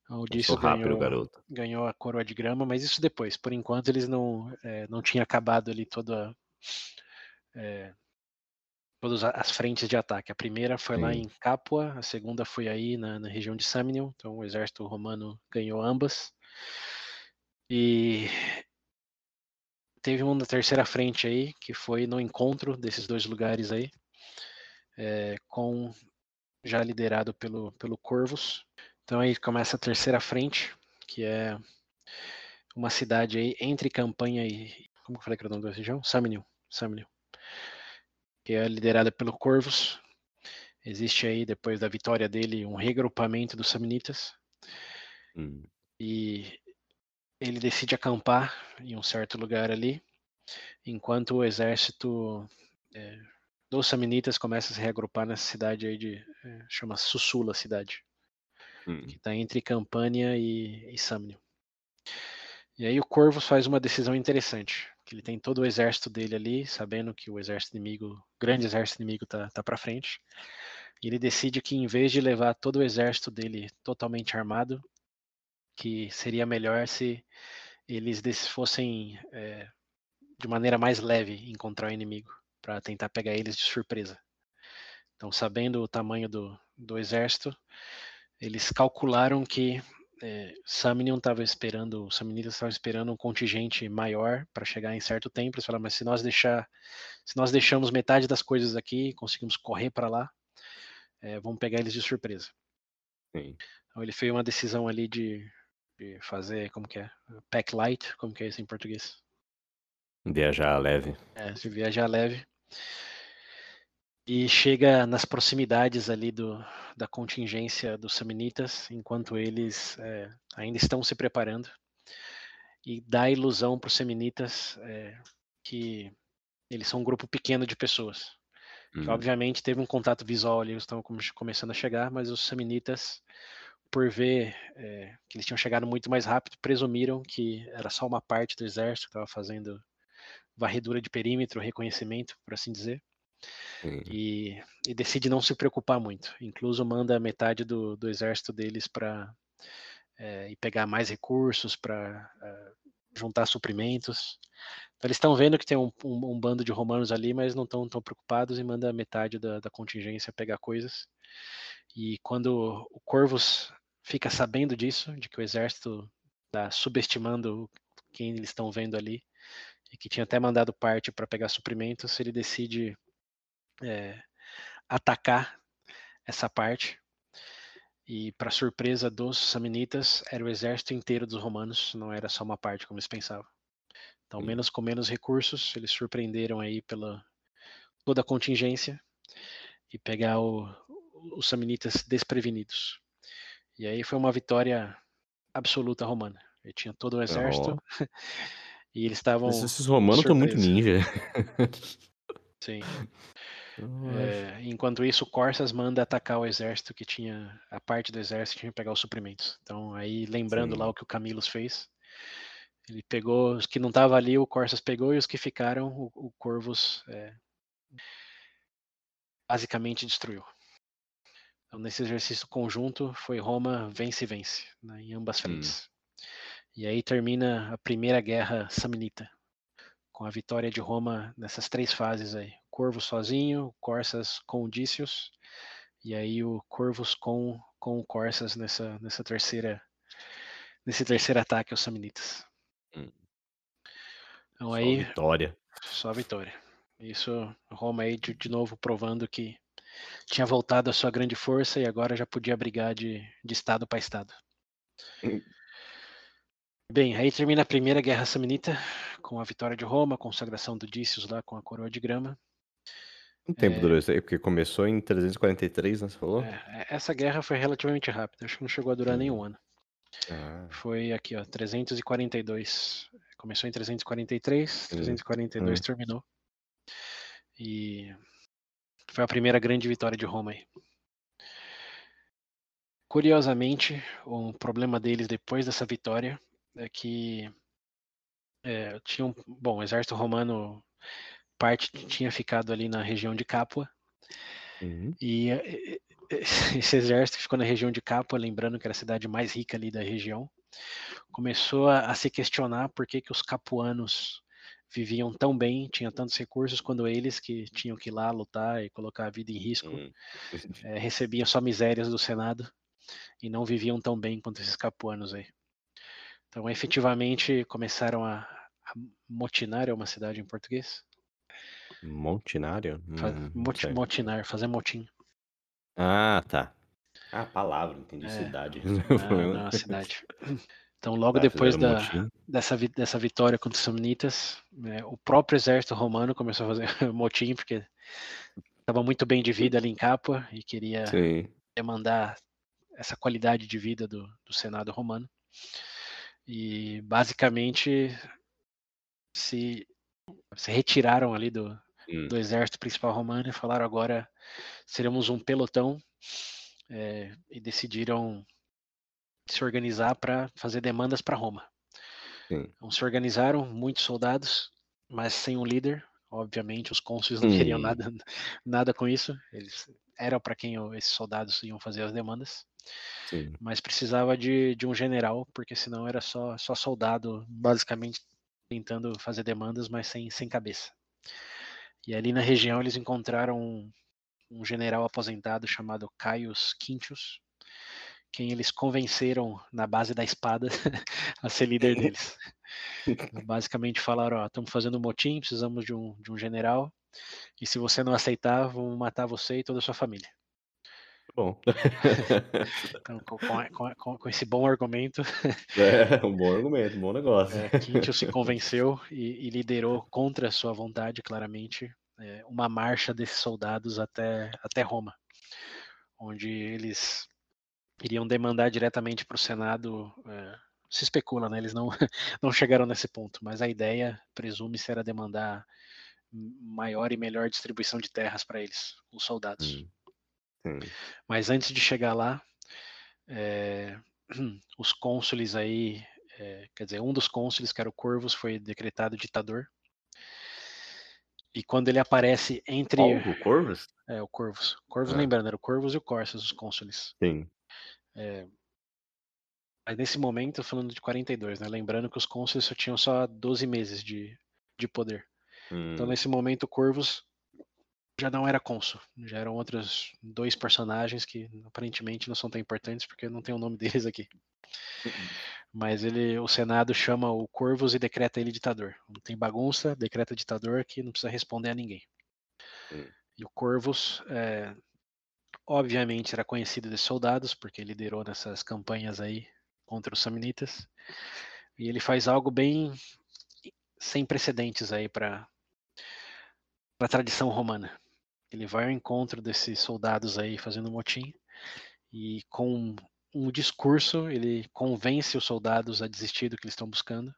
O Dício ganhou, garoto. ganhou a coroa de grama, mas isso depois. Por enquanto eles não, é, não tinham acabado ali toda, é, todas as frentes de ataque. A primeira foi Sim. lá em Capua, a segunda foi aí na, na, região de Samnium, então o exército romano ganhou ambas. E teve uma terceira frente aí, que foi no encontro desses dois lugares aí, é, com já liderado pelo, pelo Corvus, então aí começa a terceira frente, que é uma cidade aí entre Campanha e. Como que eu falei que era o nome da região? Samnium. Samnium. Que é liderada pelo Corvus. Existe aí, depois da vitória dele, um regrupamento dos Samnitas. Hum. E ele decide acampar em um certo lugar ali, enquanto o exército é, dos Samnitas começa a se reagrupar nessa cidade aí de. É, chama Sussula cidade hum. que está entre Campania e, e Samnium. E aí o Corvus faz uma decisão interessante, que ele tem todo o exército dele ali, sabendo que o exército inimigo, grande exército inimigo está tá para frente. E ele decide que em vez de levar todo o exército dele totalmente armado, que seria melhor se eles fossem é, de maneira mais leve encontrar o inimigo para tentar pegar eles de surpresa. Então, sabendo o tamanho do, do exército, eles calcularam que é, Samnium estava esperando, os Samnitas estavam esperando um contingente maior para chegar em certo tempo. Eles falaram, mas se nós deixar, se nós deixamos metade das coisas aqui, conseguimos correr para lá, é, vamos pegar eles de surpresa. Sim. Então ele fez uma decisão ali de, de, fazer, como que é, pack light, como que é isso em português? Viajar leve. É, de viajar leve e chega nas proximidades ali do, da contingência dos Samnitas, enquanto eles é, ainda estão se preparando, e dá a ilusão para os Samnitas é, que eles são um grupo pequeno de pessoas. Que, uhum. obviamente teve um contato visual ali, eles estão começando a chegar, mas os Samnitas, por ver é, que eles tinham chegado muito mais rápido, presumiram que era só uma parte do exército que estava fazendo varredura de perímetro, reconhecimento, por assim dizer e, e, decide não se preocupar muito. Incluso manda metade do, do exército deles para é, e pegar mais recursos para é, juntar suprimentos. Então, eles estão vendo que tem um, um, um, bando de romanos ali, mas não estão tão preocupados e manda metade da, da contingência pegar coisas. E quando o Corvus fica sabendo disso, de que o exército está subestimando quem eles estão vendo ali, e que tinha até mandado parte para pegar suprimentos, ele decide é, atacar essa parte. E, para surpresa dos samnitas, era o exército inteiro dos romanos, não era só uma parte como eles pensavam. Então, menos com menos recursos, eles surpreenderam aí pela toda a contingência e pegar o, os samnitas desprevenidos. E aí foi uma vitória absoluta romana. Ele tinha todo o exército oh. e eles estavam. Esses romanos estão muito ninja. Sim. É, enquanto isso, Corsas manda atacar o exército que tinha a parte do exército que tinha que pegar os suprimentos. Então, aí lembrando Sim. lá o que o Camilos fez, ele pegou os que não estavam ali, o Corsas pegou e os que ficaram, o, o Corvus é, basicamente destruiu. Então, nesse exercício conjunto, foi Roma vence-vence né, em ambas frentes. Hum. E aí termina a primeira guerra samnita, com a vitória de Roma nessas três fases aí. Corvo sozinho, Corsas com Odícios, e aí o Corvus com, com Corsas nessa, nessa terceira nesse terceiro ataque aos Samnitas. Hum. Então, só aí, vitória. Só vitória. Isso, Roma aí de, de novo provando que tinha voltado a sua grande força e agora já podia brigar de, de estado para estado. Hum. Bem, aí termina a primeira guerra samnita com a vitória de Roma, a consagração do Dícios lá com a coroa de grama. Quanto tempo é... durou isso aí? Porque começou em 343, né? Você falou? É, é, essa guerra foi relativamente rápida, acho que não chegou a durar hum. nenhum ano. Ah. Foi aqui, ó, 342. Começou em 343, 342 hum. terminou. E foi a primeira grande vitória de Roma aí. Curiosamente, o problema deles depois dessa vitória é que é, tinha um, bom, o exército romano parte tinha ficado ali na região de Capua uhum. e esse exército que ficou na região de Capua, lembrando que era a cidade mais rica ali da região, começou a, a se questionar por que, que os capuanos viviam tão bem, tinham tantos recursos, quando eles que tinham que ir lá lutar e colocar a vida em risco, uhum. é, recebiam só misérias do Senado e não viviam tão bem quanto esses capuanos aí. Então, efetivamente, começaram a, a motinar, é uma cidade em português? Montinário? Hum, mot, motinar, fazer motim. Ah, tá. Ah, palavra, entendi, é, cidade. Não, não, cidade. Então, logo tá, depois da, dessa, dessa vitória contra os Samnitas, é, o próprio exército romano começou a fazer motim, porque estava muito bem de vida ali em Capua e queria Sim. demandar essa qualidade de vida do, do Senado romano. E basicamente se, se retiraram ali do, hum. do exército principal romano e falaram agora seremos um pelotão é, e decidiram se organizar para fazer demandas para Roma. Sim. Então se organizaram muitos soldados, mas sem um líder. Obviamente, os cônsules não queriam nada, nada com isso. Eles eram para quem esses soldados iam fazer as demandas. Sim. Mas precisava de, de um general, porque senão era só, só soldado, basicamente tentando fazer demandas, mas sem, sem cabeça. E ali na região eles encontraram um, um general aposentado chamado Caius Quintius, quem eles convenceram na base da espada a ser líder deles. Basicamente falaram, ó, estamos fazendo um motim, precisamos de um, de um general, e se você não aceitar, vamos matar você e toda a sua família. Bom. com, com, com, esse bom argumento. É, um bom argumento, um bom negócio. É, Quintio se convenceu e, e, liderou contra sua vontade, claramente, é, uma marcha desses soldados até, até Roma, onde eles iriam demandar diretamente para o Senado. É, se especula, né? Eles não, não chegaram nesse ponto, mas a ideia, presume-se, era demandar maior e melhor distribuição de terras para eles, os soldados. Hum. Mas antes de chegar lá, é, os cônsules aí, é, quer dizer, um dos cônsules, que era o Corvus, foi decretado ditador. E quando ele aparece entre. Oh, o Corvus? É, o Corvus. Corvus, ah. lembrando, era o Corvus e o Corsus, os cônsules. Sim. É, mas nesse momento, falando de 42, né? Lembrando que os cônsules só tinham só 12 meses de, de poder. Então, hum. Então, nesse momento, o Corvus já não era cônsul. Já eram outros dois personagens que aparentemente não são tão importantes porque não tem o nome deles aqui. Uhum. Mas ele, o Senado chama o Corvus e decreta ele ditador. Não tem bagunça, decreta ditador que não precisa responder a ninguém. Hum. E o Corvus, é, obviamente, era conhecido de soldados porque liderou nessas campanhas aí contra os Samnitas. E ele faz algo bem sem precedentes aí para a tradição romana. Ele vai ao encontro desses soldados aí fazendo motim e com um discurso ele convence os soldados a desistir do que eles estão buscando,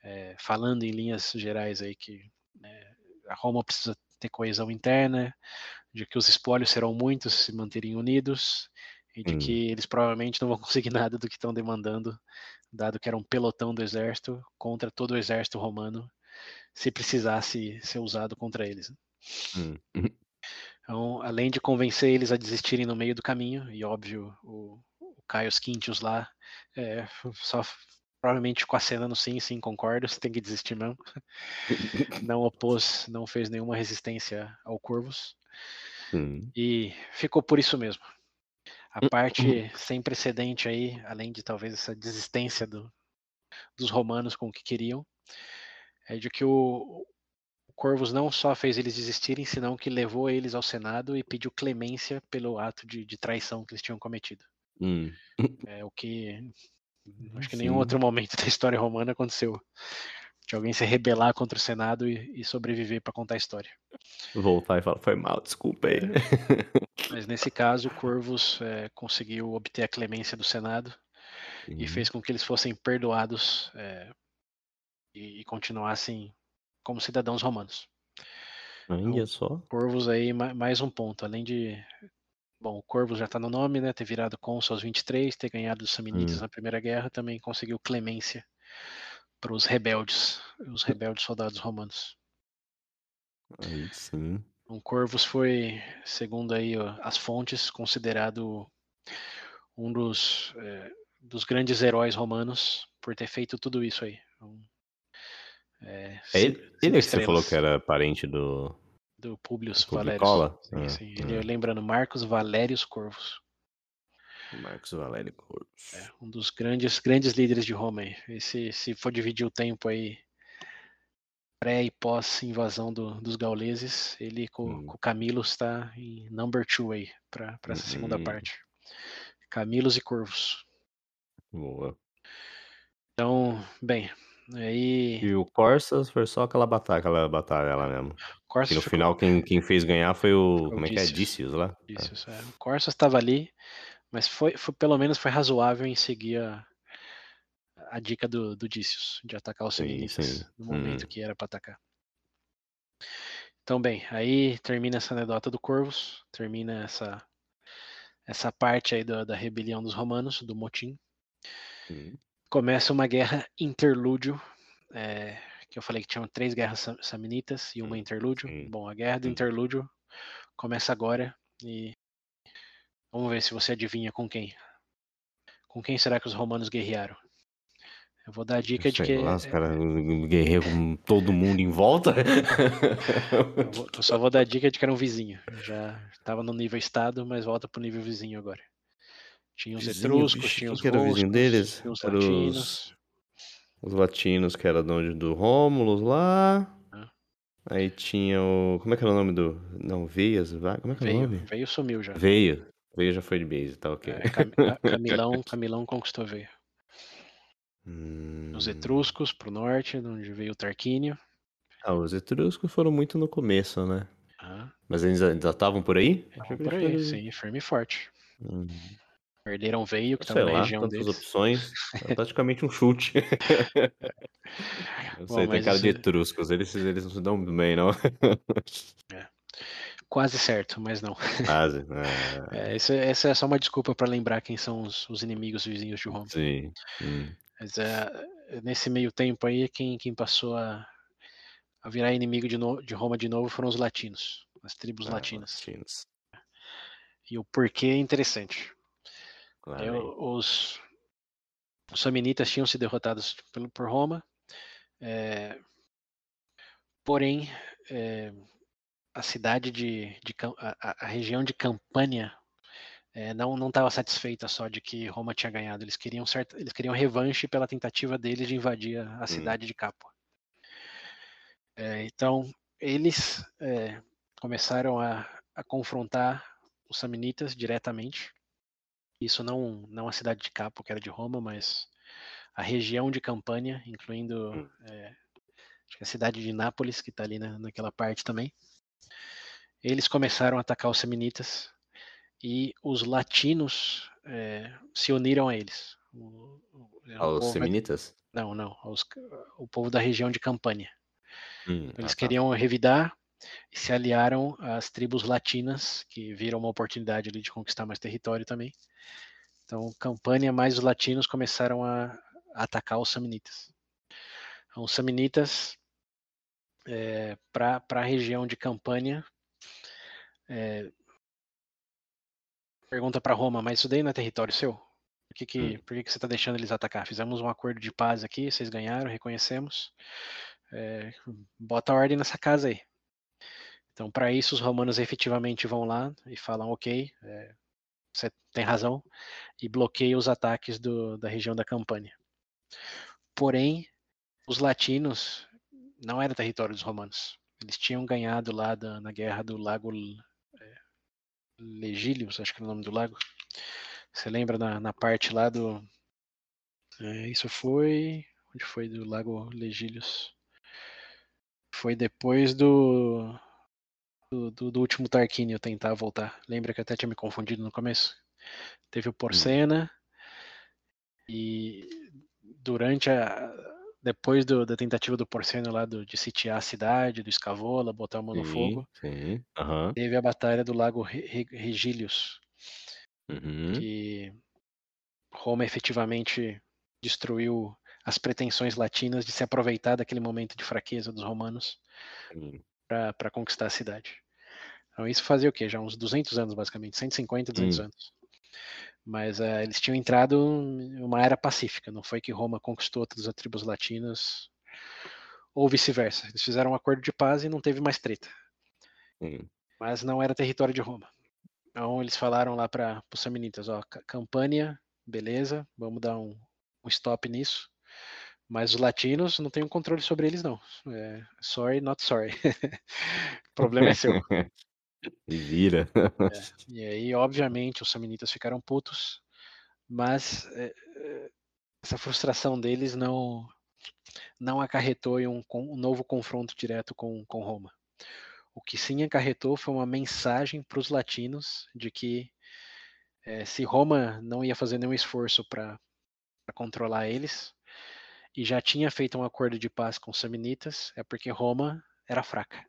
é, falando em linhas gerais aí que é, a Roma precisa ter coesão interna, de que os espólios serão muitos se manterem unidos e de hum. que eles provavelmente não vão conseguir nada do que estão demandando, dado que era um pelotão do exército contra todo o exército romano, se precisasse ser usado contra eles. Hum. Então, além de convencer eles a desistirem no meio do caminho, e óbvio, o, o Caio Quintius lá, é, só provavelmente com a cena no sim, sim, concordo, você tem que desistir mesmo. não opôs, não fez nenhuma resistência ao Corvus. Hum. E ficou por isso mesmo. A parte sem precedente aí, além de talvez essa desistência do, dos romanos com o que queriam, é de que o, Corvus não só fez eles desistirem, senão que levou eles ao Senado e pediu clemência pelo ato de, de traição que eles tinham cometido. Hum. É o que acho que em nenhum outro momento da história romana aconteceu. De alguém se rebelar contra o Senado e, e sobreviver para contar a história. Voltar e falar, foi mal, desculpa aí. É. Mas nesse caso, Corvus é, conseguiu obter a clemência do Senado e fez com que eles fossem perdoados é, e, e continuassem como cidadãos romanos. Então, só. Corvos aí, mais um ponto. Além de. Bom, o Corvus já está no nome, né? Ter virado cônsul aos 23, ter ganhado os Samnitas hum. na Primeira Guerra, também conseguiu clemência para os rebeldes, os rebeldes soldados romanos. Aí sim. O Corvus foi, segundo aí as fontes, considerado um dos, é, dos grandes heróis romanos por ter feito tudo isso aí. Um, é, é ele, ele que você falou que era parente do. Do Publius Valérios. Sim, ah, sim. Ele, ah. Lembrando, Marcos Valérios Corvos. Marcos Valério Corvos. É, um dos grandes, grandes líderes de Roma. Aí. E se, se for dividir o tempo aí, pré e pós invasão do, dos gauleses, ele com, hum. com Camilo está em number two aí, para essa hum. segunda parte. Camilos e Corvos. Boa. Então, bem, Aí... E o Corsas foi só aquela batalha, aquela batalha lá mesmo. E no ficou... final quem, quem fez ganhar foi o. como é que é? Dícios lá? Dícios, é. O Corsas estava ali, mas foi, foi, pelo menos foi razoável em seguir a, a dica do, do Dícios, de atacar os Seminitas no momento hum. que era para atacar. Então, bem, aí termina essa anedota do Corvus, termina essa, essa parte aí da, da rebelião dos romanos, do motim. Hum começa uma guerra interlúdio, é, que eu falei que tinham três guerras samnitas e uma interlúdio. sim. Bom, a guerra do interlúdio começa agora e vamos ver se você adivinha com quem. Com quem será que os romanos guerrearam? Eu vou dar a dica de Sei que lá, os caras guerreiros com todo mundo em volta. eu, vou- eu só vou dar a dica de que era um vizinho. Já estava no nível estado, mas volta pro nível vizinho agora. Tinha os Vizinho, etruscos, vixe, tinha os que era o vizinho deles? tinha os Era os- latinos. Os latinos, que era de onde? Do Rômulus lá. Ah. Aí tinha o. Como é que era o nome do. Não, Veias? Como é que era o Veio, nome? veio sumiu já. Veio. Veio já foi de base, tá ok. É, Cam- Ca- Camilão, Camilão conquistou veio. Hum. Os etruscos pro norte, de onde veio o Tarquínio. Ah, os etruscos foram muito no começo, né? Ah, Mas eles já estavam por aí? estavam por aí, sim, firme e forte. Hum, Perderam veio, que sei estava na lá, região tantas deles. opções. É praticamente um chute. Eu Bom, sei, tem mas cara de isso- etruscos. Eles, eles não se dão bem, não. Quase certo, mas não. Quase. Ah, É, esse- essa é só uma desculpa para lembrar quem são os, os inimigos vizinhos de Roma. sim. Hum. Mas é, nesse meio tempo aí, quem, quem passou a, a virar inimigo de, no- de Roma de novo foram os latinos, as tribos Ah, latinas. latinos. E o porquê é interessante. Os, os samnitas tinham sido derrotados pelo, por Roma, é, porém é, a cidade de, de a, a- região de Campânia é, não não estava satisfeita só de que Roma tinha ganhado. Eles queriam certa, eles queriam revanche pela tentativa deles de invadir a, a cidade de Capua. É, então eles é, começaram a, a confrontar os samnitas diretamente. Isso não não a cidade de Capua, que era de Roma, mas a região de Campânia, incluindo Hum. é, que a cidade de Nápoles, que está ali na, naquela parte também. Eles começaram a atacar os samnitas e os latinos é, se uniram a eles. O, o, era um Aos povo- seminitas? não, não, aos- o povo da região de Campânia. Hum, Eles ah, tá. queriam revidar e se aliaram às tribos latinas, que viram uma oportunidade ali de conquistar mais território também. Então, Campânia mais os latinos começaram a, atacar os samnitas. Então, os samnitas, para a região de Campânia, é, pergunta para Roma, mas isso daí não é território seu? Por que, que, Hum. por que, que você está deixando eles atacar? Fizemos um acordo de paz aqui, vocês ganharam, reconhecemos. É, bota ordem nessa casa aí. Então, para isso, os romanos efetivamente vão lá e falam: ok, é, você tem razão, e bloqueiam os ataques do, da região da Campânia. Porém, os latinos não era território dos romanos. Eles tinham ganhado lá da- na guerra do Lago é, Legílios, acho que é o nome do lago. Você lembra na, na parte lá do. é, isso foi. Onde foi do Lago Legílios? Foi depois do, do, do- do último Tarquínio tentar voltar. Lembra que até tinha me confundido no começo? Teve o Porcena e durante a. Depois do- da tentativa do Porcena lá do- de sitiar a cidade, do Escavola, botar a mão no Sim, fogo, sim. Aham. teve a batalha do Lago Re- Re- Regílios, Uhum. que Roma efetivamente destruiu as pretensões latinas de se aproveitar daquele momento de fraqueza dos romanos. Para conquistar a cidade. Então isso fazia o quê? Já uns 200 anos, basicamente, 150, 200 Hum. anos. Mas eh, eles tinham entrado em uma era pacífica, não foi que Roma conquistou todas as tribos latinas ou vice-versa. Eles fizeram um acordo de paz e não teve mais treta, Sim. mas não era território de Roma. Então eles falaram lá para os samnitas, ó, Ca- Campânia, beleza, vamos dar um, um stop nisso. Mas os latinos não têm um controle sobre eles, não. É, sorry, not sorry. o problema é seu. E vira. E aí, obviamente, os samnitas ficaram putos, mas é, é, essa frustração deles não não acarretou em um, um novo confronto direto com, com Roma. O que sim acarretou foi uma mensagem para os latinos de que é, se Roma não ia fazer nenhum esforço para controlar eles e já tinha feito um acordo de paz com os samnitas, é porque Roma era fraca.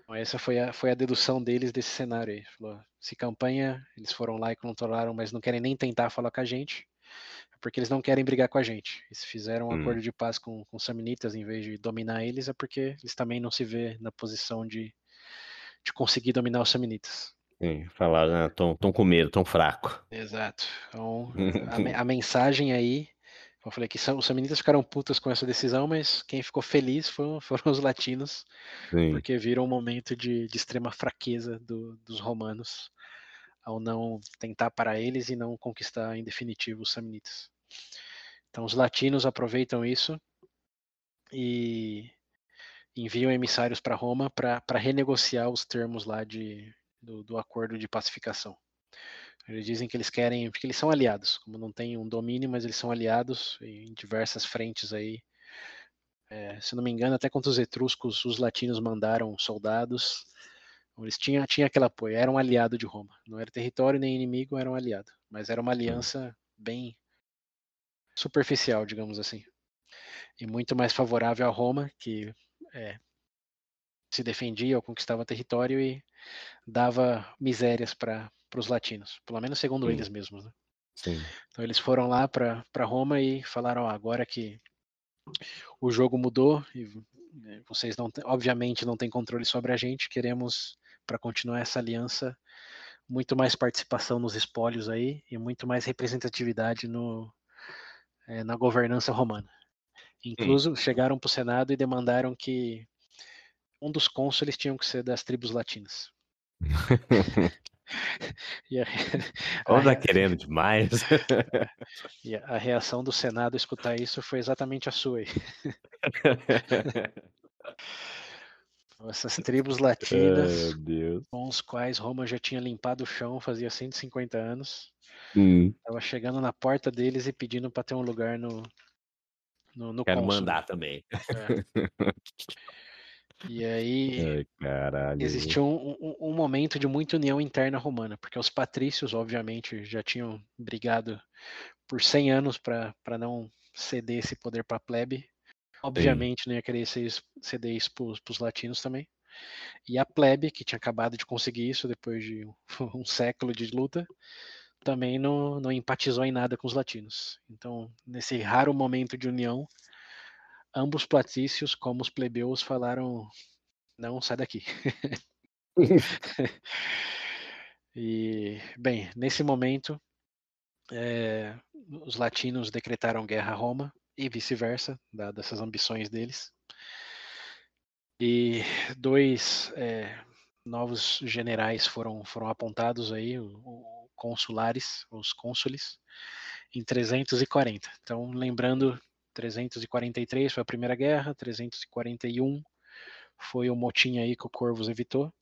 Então, essa foi a, foi a dedução deles desse cenário aí. Falou, se campanha, eles foram lá e controlaram, mas não querem nem tentar falar com a gente. porque eles não querem brigar com a gente. Eles fizeram um Hum. acordo de paz com, com os samnitas em vez de dominar eles, é porque eles também não se vê na posição de, de conseguir dominar os samnitas. Sim, falaram, né? Tão, tão com medo, tão fraco. Exato. Então, a, a mensagem aí, eu falei que os samnitas ficaram putas com essa decisão, mas quem ficou feliz foram, foram os latinos, Sim. porque viram um momento de, de extrema fraqueza do- dos romanos ao não tentar parar eles e não conquistar em definitivo os samnitas. Então os latinos aproveitam isso e enviam emissários para Roma para renegociar os termos lá de, do, do acordo de pacificação. Eles dizem que eles querem, porque eles são aliados, como não tem um domínio, mas eles são aliados em diversas frentes aí. É, se não me engano, até contra os etruscos, os latinos mandaram soldados. Eles tinham, tinham aquele apoio, era um aliado de Roma. Não era território nem inimigo, era um aliado. Mas era uma aliança bem superficial, digamos assim. E muito mais favorável a Roma, que é, se defendia ou conquistava território e dava misérias para os latinos, pelo menos segundo Sim. eles mesmos. Né? Sim. Então eles foram lá para Roma e falaram: ó, agora que o jogo mudou e né, vocês não, obviamente não têm controle sobre a gente, queremos para continuar essa aliança muito mais participação nos espólios aí e muito mais representatividade no, eh, na governança romana. Incluso chegaram para o Senado e demandaram que um dos cônsules tinham que ser das tribos latinas. E a, Ou tá querendo demais. e a- reação do Senado escutar isso foi exatamente a sua aí. Essas tribos latinas Deus. com os quais Roma já tinha limpado o chão fazia 150 anos, Hum, estava chegando na porta deles e pedindo para ter um lugar no no, no quero cônsul. mandar também. É. E aí Ai, um, um- um momento de muita união interna romana, porque os patrícios, obviamente, já tinham brigado por 100 anos para não ceder esse poder para a plebe. Obviamente não ia querer ceder isso para os latinos também. E a plebe, que tinha acabado de conseguir isso depois de um, um século de luta, também não, não empatizou em nada com os latinos. Então, nesse raro momento de união, ambos patrícios, como os plebeus, falaram: não, sai daqui. E, bem, nesse momento, eh, os latinos decretaram guerra a Roma e vice-versa, dadas essas ambições deles. E dois eh, novos generais foram, foram apontados aí, o, o consulares, os cônsules, em 340. Então, lembrando, 343 foi a primeira guerra, 341 foi o motim aí que o Corvus evitou.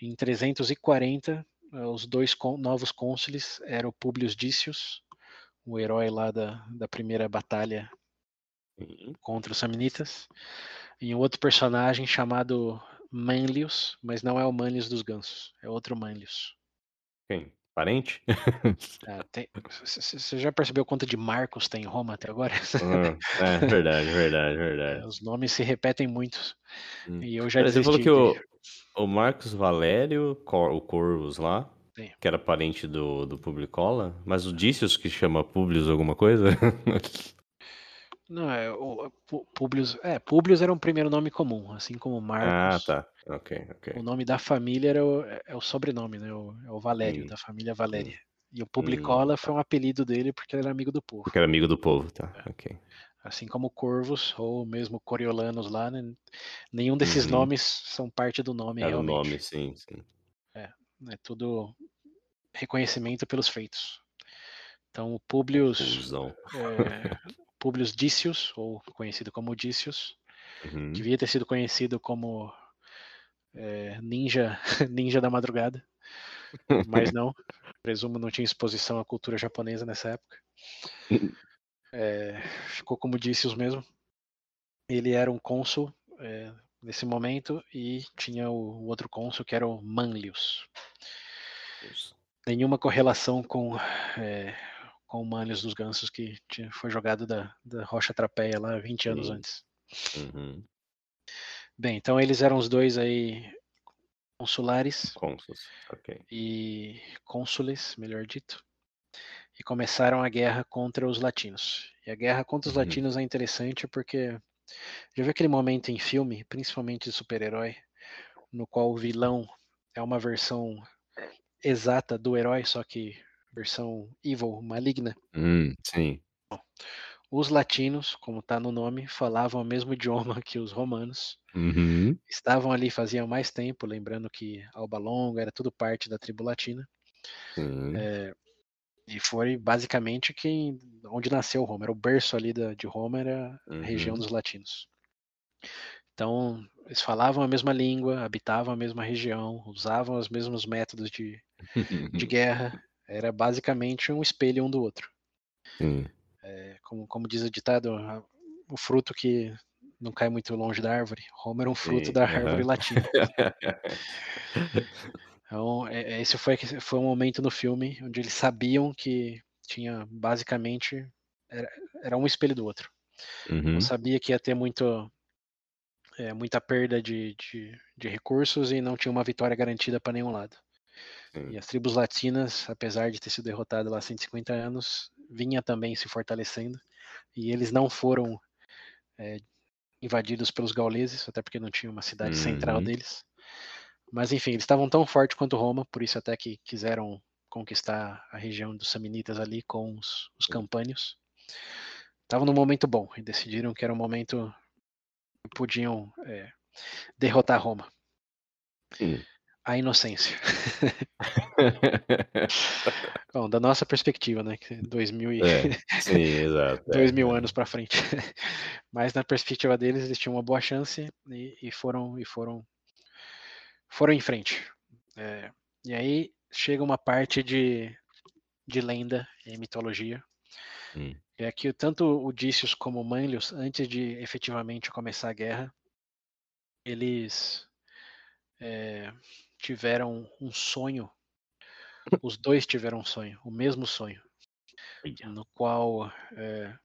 Em 340, eh, os dois novos cônsules eram o Publius Dícios, o herói lá da, da primeira batalha contra os Samnitas, e um outro personagem chamado Manlius, mas não é o Manlius dos Gansos, é outro Manlius. Quem? Parente? Ah, tem- Você já percebeu quanto de Marcos tem em Roma até agora? Hum, é, verdade, verdade, É, verdade. Os nomes se repetem muito. Hum. E eu já Pera, Você falou que o, o Marcos Valério, o Corvus lá, Sim. que era parente do, do Publicola, mas o Dícios que chama Publius alguma coisa? Não, é o Pu- Publius. É, Publius era um primeiro nome comum, assim como ah, Marcos. tá. Ok, ok. O nome da família era o, é é o sobrenome, né? O, é o Valério, Hum, da família Valéria. E o hum, Publicola foi tá. um apelido dele porque ele era amigo do povo. Porque era amigo do povo, tá. É. Ok. Assim como Corvus, ou mesmo Coriolanos lá, né? Nenhum desses Uhum. nomes são parte do nome o realmente. nome, sim, sim. É, é tudo reconhecimento pelos feitos. Então, o Publius, é, Publius Dícios, ou conhecido como Dícios, Uhum. devia ter sido conhecido como é, ninja, ninja da madrugada, mas não. Presumo não tinha exposição à cultura japonesa nessa época. É, ficou como Dícios mesmo. Ele era um cônsul é, nesse momento e tinha o, o outro cônsul que era o Manlius. Isso. Nenhuma correlação com, é, com o Manlius dos Gansos que tinha- foi jogado da, da Rocha Trapeia lá 20 anos Sim. antes. Uhum. Bem, então eles eram os dois aí consulares Consus. Ok. e cônsules, melhor dito. e começaram a guerra contra os latinos. E a guerra contra os Uhum. latinos é interessante porque já viu aquele momento em filme, principalmente de super-herói, no qual o vilão é uma versão exata do herói, só que versão evil, maligna. Hum, sim. Os latinos, como está no nome, falavam o mesmo idioma que os romanos. Uhum. Estavam ali faziam mais tempo, lembrando que Alba Longa era tudo parte da tribo latina. Sim. É, e foi basicamente quem, onde nasceu Roma. Era o berço ali da, de Roma, era a região Uhum. dos latinos. Então, eles falavam a mesma língua, habitavam a mesma região, usavam os mesmos métodos de, de guerra. Era basicamente um espelho um do outro. Sim. É, como, como diz o ditado, o fruto que não cai muito longe da árvore. Roma era um fruto Sim, da árvore latina. Então, é- é- esse foi, foi um momento no filme onde eles sabiam que tinha basicamente era, era um espelho do outro. Uhum. Eu sabia que ia ter muito, é, muita perda de, de, de recursos e não tinha uma vitória garantida para nenhum lado. Sim. E as tribos latinas, apesar de ter sido derrotada lá há 150 anos, vinha também se fortalecendo. E eles não foram é, invadidos pelos gauleses, até porque não tinha uma cidade central Uhum. deles. Mas enfim, eles estavam tão fortes quanto Roma, por isso até que quiseram conquistar a região dos Samnitas ali com os, os campânios. Estavam num momento bom e decidiram que era um momento que podiam é, derrotar Roma. Sim. A inocência. Bom, da nossa perspectiva, né? que 2000 e... É, sim, exato. é, dois mil é. anos para frente. Mas na perspectiva deles, eles tinham uma boa chance e, e foram e foram foram em frente. É, e aí chega uma parte de, de lenda e mitologia. Hum. É que tanto o Odysseus como o Manlius, antes de efetivamente começar a guerra, eles é, tiveram um sonho. Os dois tiveram um sonho, o mesmo sonho, no qual é,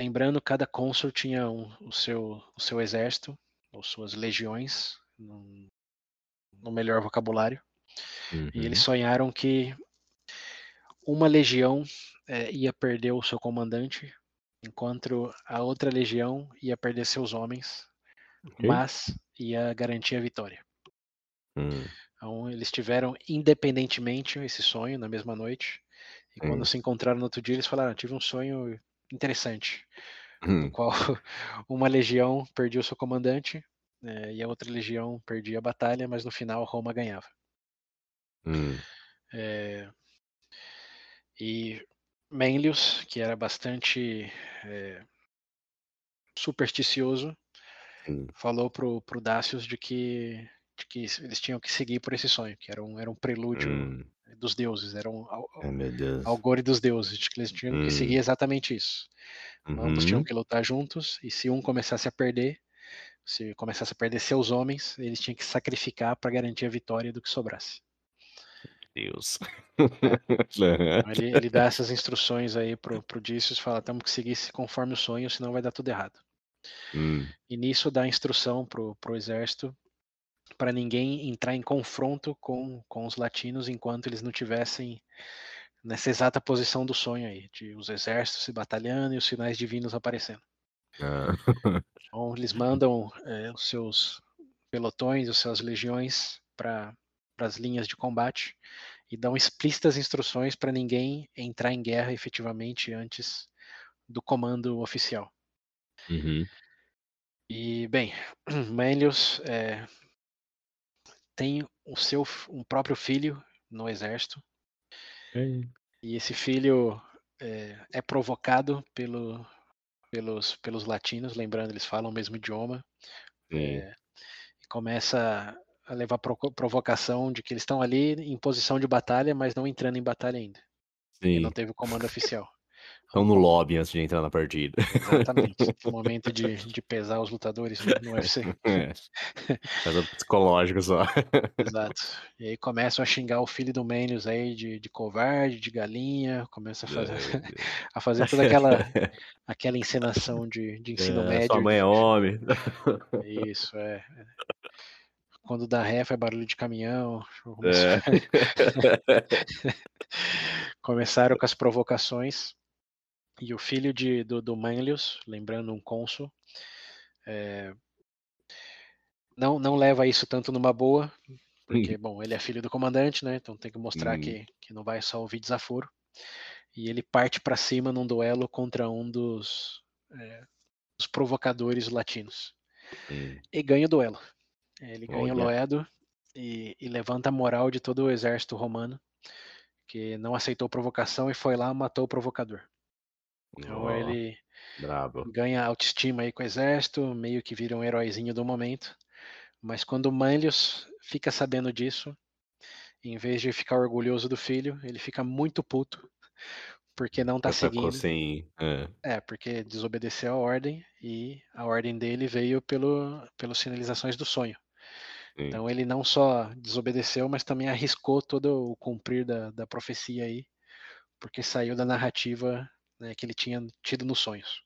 lembrando cada cônsul tinha um- o seu o seu exército ou suas legiões no, no melhor vocabulário e eles Uhum. sonharam que uma legião eh, ia perder o seu comandante enquanto a outra legião ia perder seus homens Ok. mas ia garantir a vitória Hum. então eles tiveram independentemente esse sonho na mesma noite e quando Sim. se encontraram no outro dia eles falaram tive um sonho interessante no Hum. qual uma legião perdia o seu comandante eh, e a outra legião perdia a batalha, mas no final Roma ganhava. Hum. Eh, e Manlius, que era bastante eh, supersticioso, Sim. falou pro, pro Dácios de que, de que eles tinham que seguir por esse sonho, que era um, era um prelúdio Hum. dos deuses, era um al- algore dos deuses, de que eles tinham que Hum. seguir exatamente isso. Ambos tinham Uhum. que lutar juntos, e se um começasse a perder, se começasse a perder seus homens, eles tinham que sacrificar para garantir a vitória do que sobrasse. Deus. Então ele, ele dá essas instruções aí pro, pro Odysseus, fala, temos que seguir se conforme o sonho, senão vai dar tudo errado. Hum. E nisso dá instrução pro, pro exército para ninguém entrar em confronto com, com os latinos enquanto eles não tivessem nessa exata posição do sonho aí, de os exércitos se batalhando e os sinais divinos aparecendo. Ah. Então eles mandam eh, os seus pelotões, as suas legiões para as linhas de combate e dão explícitas instruções para ninguém entrar em guerra efetivamente antes do comando oficial. Uhum. E bem, Manlius eh, tem o seu um próprio filho no exército Ei. e esse filho eh, é provocado pelo, pelos, pelos latinos, lembrando eles falam o mesmo idioma, Sim. eh, e começa a levar provo- provocação de que eles estão ali em posição de batalha, mas não entrando em batalha ainda. E não Sim. teve o comando oficial. Estão no lobby antes de entrar na partida. Exatamente. O momento de, de pesar os lutadores no, UFC. É. Caso psicológico só. Exato. E aí começam a xingar o filho do Manius aí de, de covarde, de galinha, começa a fazer, Deus. a fazer toda aquela, aquela encenação de, de ensino É, médio. Sua mãe é homem. Isso, é. Quando dá ré, é barulho de caminhão. É. Começaram com as provocações e o filho de, do, do Manlius, lembrando um cônsul, é, não, não leva isso tanto numa boa, porque, bom, ele é filho do comandante, né? Então tem que mostrar Hum. que, que não vai só ouvir desaforo. E ele parte para cima num duelo contra um dos, é, dos provocadores latinos. Hum. E ganha o duelo. Ele ganha o Olha. Loedo e, e levanta a moral de todo o exército romano, que não aceitou provocação e foi lá e matou o provocador. Então Ó, ele brabo. ganha autoestima aí com o exército, meio que vira um heróizinho do momento. Mas quando o Manlius fica sabendo disso, em vez de ficar orgulhoso do filho, ele fica muito puto, porque não tá Atacou seguindo. sem. É. É, porque desobedeceu a ordem e a ordem dele veio pelo, pelas sinalizações do sonho. Sim. Então ele não só desobedeceu, mas também arriscou todo o cumprir da, da profecia aí, porque saiu da narrativa né, que ele tinha tido nos sonhos.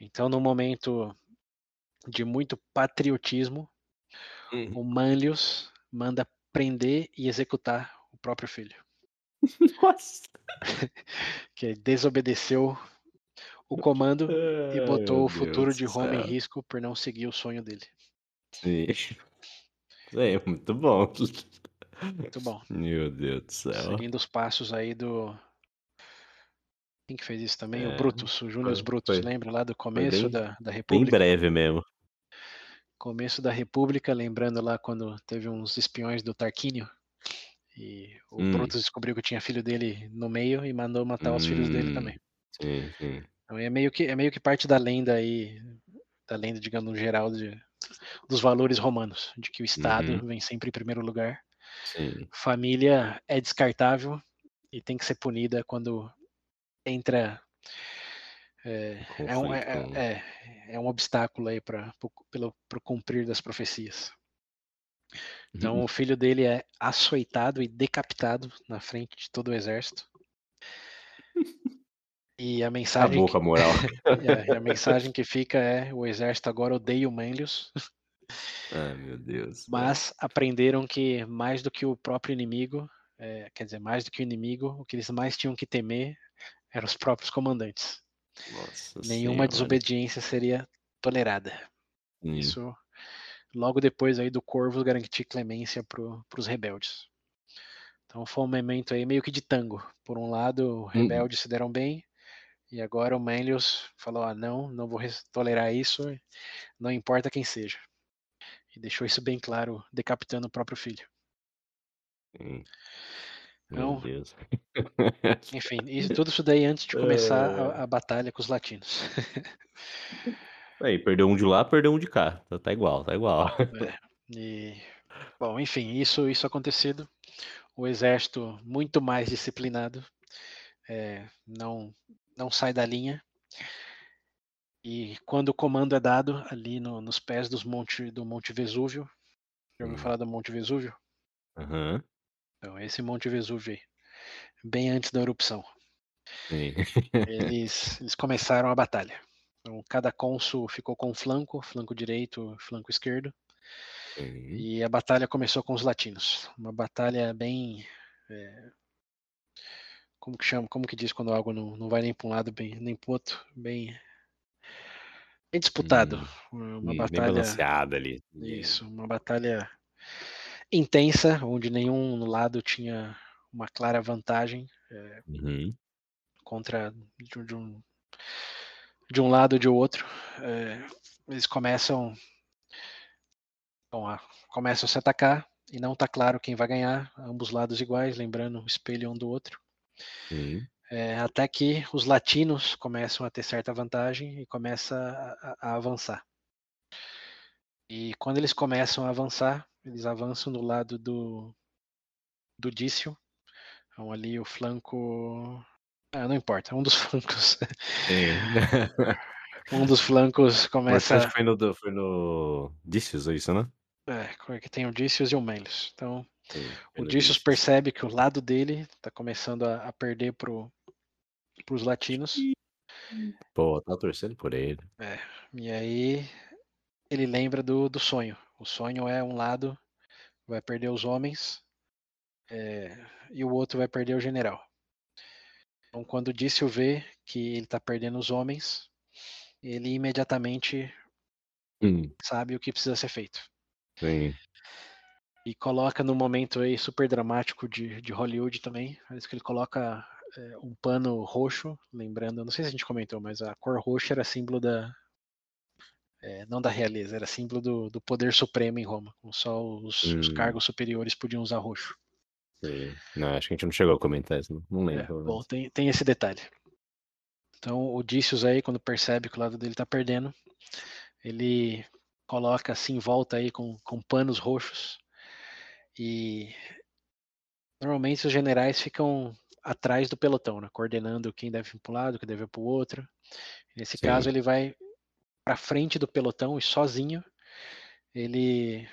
Então, num momento de muito patriotismo, Hum. o Manlius manda prender e executar o próprio filho, Nossa. que desobedeceu o comando e Ai, botou meu o futuro Deus de Roma em céu. risco por não seguir o sonho dele. Sim. É, muito bom. Muito bom. Meu Deus do céu. Seguindo os passos aí do. Quem que fez isso também? O É, Brutus, o Június foi- Brutus, foi- lembra lá do começo bem- da, da Bem República? breve mesmo. Começo da República, lembrando lá quando teve uns espiões do Tarquínio. E o Hum. Brutus descobriu que tinha filho dele no meio e mandou matar os filhos dele Hum, também. Sim, sim. Então é meio que é meio que parte da lenda aí, da lenda, digamos, no geral, de, dos valores romanos, de que o Estado Uhum. vem sempre em primeiro lugar. Sim. Família é descartável e tem que ser punida quando entra. É, é um, é, com- é, é um obstáculo aí para pelo pro cumprir das profecias. Então Uhum. o filho dele é açoitado e decapitado na frente de todo o exército. E a mensagem, Acabou que, moral. é, a mensagem que fica é: o exército agora odeia o Manlius, Ai, meu Deus. mas aprenderam que mais do que o próprio inimigo, é, quer dizer, mais do que o inimigo, o que eles mais tinham que temer eram os próprios comandantes. Nossa Nenhuma Senhora. desobediência seria tolerada. Sim. Isso logo depois aí do Corvo garantir clemência para os rebeldes. Então foi um momento aí meio que de tango. Por um lado, os rebeldes se deram bem, e agora o Manlius falou: ah, não, não vou tolerar isso, não importa quem seja. E deixou isso bem claro, decapitando o próprio filho. Sim. Então-. Enfim, isso, tudo isso daí antes de começar É. a, a batalha com os latinos. Aí, perdeu um de lá, perdeu um de cá. Tá, tá igual, tá igual. E, bom, enfim, isso, isso acontecido, o exército muito mais disciplinado, é, não, não sai da linha. E quando o comando é dado ali no- nos pés dos monte, do Monte Vesúvio, já ouviu Hum. falar do Monte Vesúvio? Aham. Então, esse Monte Vesúvio aí, bem antes da erupção. Eles, eles começaram a batalha. Então, cada cônsul ficou com um flanco, flanco direito, flanco esquerdo. Sim. E a batalha começou com os latinos. Uma batalha bem. é, como que chama? Como que diz quando algo não, não vai nem para um lado bem, nem para outro? Bem. Bem disputado. Uma Sim, Bem batalha. balanceada ali. Isso, uma batalha intensa, onde nenhum lado tinha uma clara vantagem Uhum. contra de, um- de um de um lado ou de outro. É, eles começam bom, a- começam a se atacar e não está claro quem vai ganhar, ambos lados iguais, lembrando o espelho um do outro. Sim. É, até que os latinos começam a ter certa vantagem e começa a, a- a avançar. E quando eles começam a avançar, eles avançam do lado do do Dício. Então ali o flanco ah, não importa, um dos flancos, um dos flancos começa acho que foi no, foi no Dícios, é isso, né? É, é que tem o Dícios e o Manlius. Então, Sim, o no Dícios percebe que o lado dele está começando a, a perder para os latinos. Pô, tá torcendo por ele. E aí ele lembra do, do sonho. O sonho é um lado vai perder os homens é, e o outro vai perder o general. Então, quando Dício vê que ele está perdendo os homens, ele imediatamente Hum, sabe o que precisa ser feito. sim. E coloca no momento aí super dramático de, de Hollywood também. Parece que ele coloca é, um pano roxo, lembrando, não sei se a gente comentou, mas a cor roxa era símbolo da. É, não da realeza, era símbolo do, do poder supremo em Roma. Só os, os Hum. cargos superiores podiam usar roxo. Sim. Não, acho que a gente não chegou a comentar isso, não, É, lembro. pelo bom, tem, tem esse detalhe. Então, o Dícios aí, quando percebe que o lado dele tá perdendo, ele coloca assim em volta aí com, com panos roxos. E normalmente os generais ficam atrás do pelotão, né, coordenando quem deve ir para um lado, quem deve ir para o outro. Nesse Sim. caso, ele vai para frente do pelotão e sozinho ele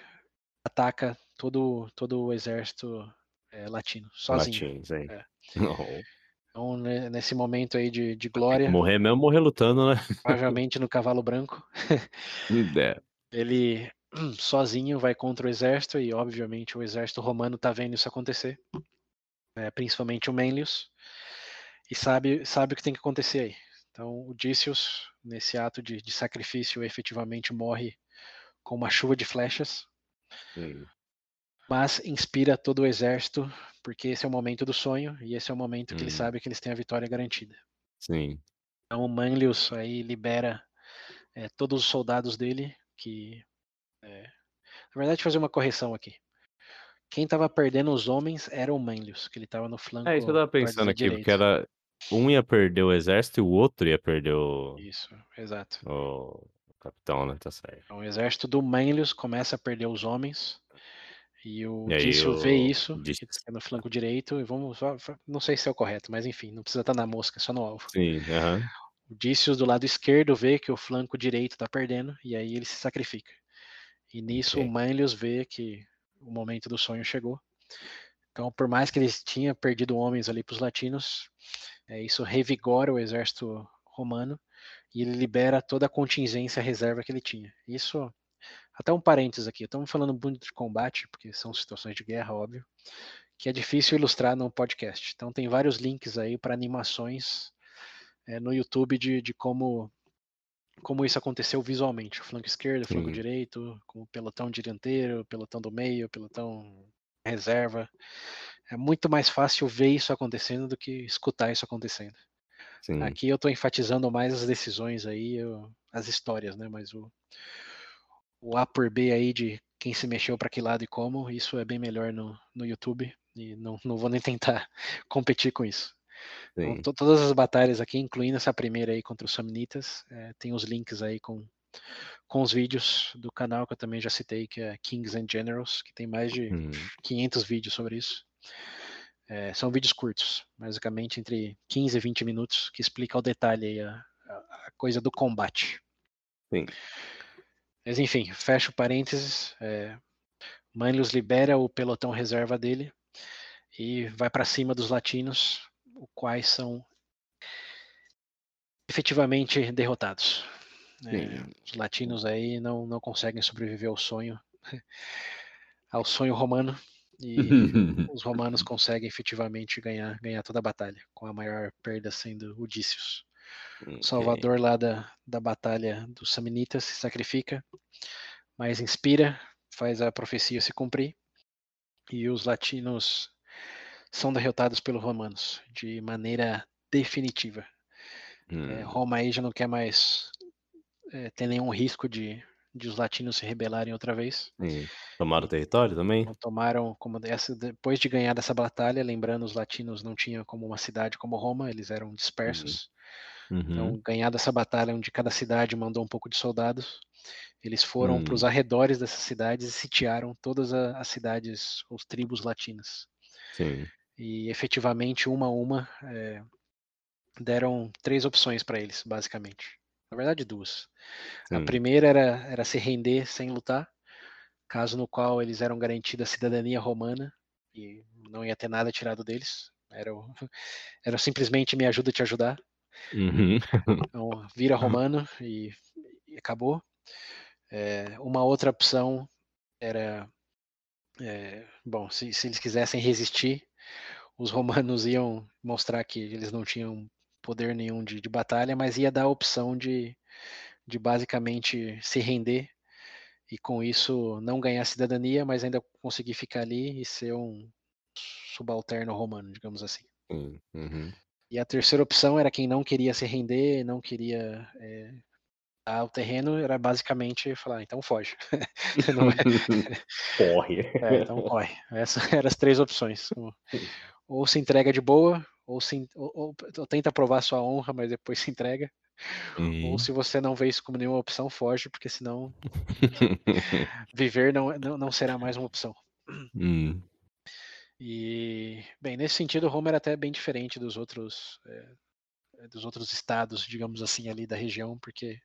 ataca todo, todo o exército é, latino, sozinho. Aí. É. Então, nesse momento aí de, de glória, Morrer mesmo, morrer lutando, né? provavelmente no cavalo branco, É. ele sozinho vai contra o exército e obviamente o exército romano tá vendo isso acontecer, né, principalmente o Manlius, e sabe sabe o que tem que acontecer aí. Então o Dícios nesse ato de, de sacrifício efetivamente morre com uma chuva de flechas, Sim. mas inspira todo o exército porque esse é o momento do sonho e esse é o momento que ele Hum. sabe que eles têm a vitória garantida. Sim. Então o Manlius aí libera é, todos os soldados dele, que é, na verdade fazer uma correção aqui. Quem estava perdendo os homens era o Manlius, que ele estava no flanco. É isso que eu tava guarda pensando aqui, porque era. Um ia perder o exército e o outro ia perder o, Isso, exato. o capitão, né? Tá certo. Então, o exército do Manlius começa a perder os homens. E o E Dício vê o isso, Dício- que no flanco direito, e vamos. Não sei se é o correto, mas enfim, não precisa estar na mosca, é só no alvo. Sim, aham. O Dício do lado esquerdo vê que o flanco direito está perdendo, e aí ele se sacrifica. E nisso Ok. o Manlius vê que o momento do sonho chegou. Então, por mais que eles tinham perdido homens ali para os latinos, é, isso revigora o exército romano e ele libera toda a contingência reserva que ele tinha. Isso, até um parênteses aqui, estamos falando muito de combate, porque são situações de guerra, óbvio, que é difícil ilustrar num podcast. Então, tem vários links aí para animações é, no YouTube de, de como como isso aconteceu visualmente, o flanco esquerdo, o flanco direito, com o pelotão dianteiro, o pelotão do meio, o pelotão reserva. É muito mais fácil ver isso acontecendo do que escutar isso acontecendo. Sim. Aqui eu estou enfatizando mais as decisões aí, eu- as histórias, né? Mas o, o A por B aí de quem se mexeu para que lado e como, isso é bem melhor no, no YouTube e não, não vou nem tentar competir com isso. Então, to- todas as batalhas aqui, incluindo essa primeira aí contra os Samnitas, é, tem os links aí com, com os vídeos do canal que eu também já citei, que é Kings and Generals, que tem mais de Hum, 500 vídeos sobre isso. É, são vídeos curtos, basicamente entre 15 e 20 minutos, que explica ao detalhe aí a, a- coisa do combate. Sim. Mas enfim, fecho parênteses. É, Manlius libera o pelotão reserva dele e vai para cima dos latinos, os quais são efetivamente derrotados. É, os latinos aí não, não conseguem sobreviver ao sonho, ao sonho romano, e os romanos conseguem efetivamente ganhar, ganhar toda a batalha, com a maior perda sendo o Dícios. Ok. O Salvador lá da, da batalha dos Samnitas se sacrifica, mas inspira, faz a profecia se cumprir, e os latinos são derrotados pelos romanos de maneira definitiva. É, Hum, Roma aí já não quer mais é, ter nenhum risco de, de os latinos se rebelarem outra vez. sim. Tomaram o território também? Tomaram como essa depois de ganhar dessa batalha, lembrando os latinos não tinham como uma cidade como Roma, eles eram dispersos. Então, Uhum. ganhar dessa batalha onde cada cidade mandou um pouco de soldados, eles foram para os Hum, arredores dessas cidades e sitiaram todas a- as cidades, os tribos latinas. sim. E efetivamente, uma a uma, é, deram três opções para eles, basicamente. Na verdade, duas. A Sim. primeira era, era se render sem lutar, caso no qual eles eram garantidos a cidadania romana e não ia ter nada tirado deles. Era, o- era simplesmente me ajuda a te ajudar. Uhum. Então, vira romano e, e acabou. É, uma outra opção era é, bom, se, se eles quisessem resistir, os romanos iam mostrar que eles não tinham poder nenhum de, de batalha, mas ia dar a opção de, de basicamente se render e com isso não ganhar cidadania, mas ainda conseguir ficar ali e ser um subalterno romano, digamos assim. Uhum. E a terceira opção era quem não queria se render, não queria é, dar o terreno, era basicamente falar, então foge. é... corre. É, então corre. Essas eram as três opções. Ou se entrega de boa, ou, se, ou, ou, ou tenta provar sua honra, mas depois se entrega. Uhum. Ou se você não vê isso como nenhuma opção, foge, porque senão viver não, não, não, será mais uma opção. Uhum. E, bem, nesse sentido, Roma era até bem diferente dos outros, é, dos outros estados, digamos assim, ali da região, porque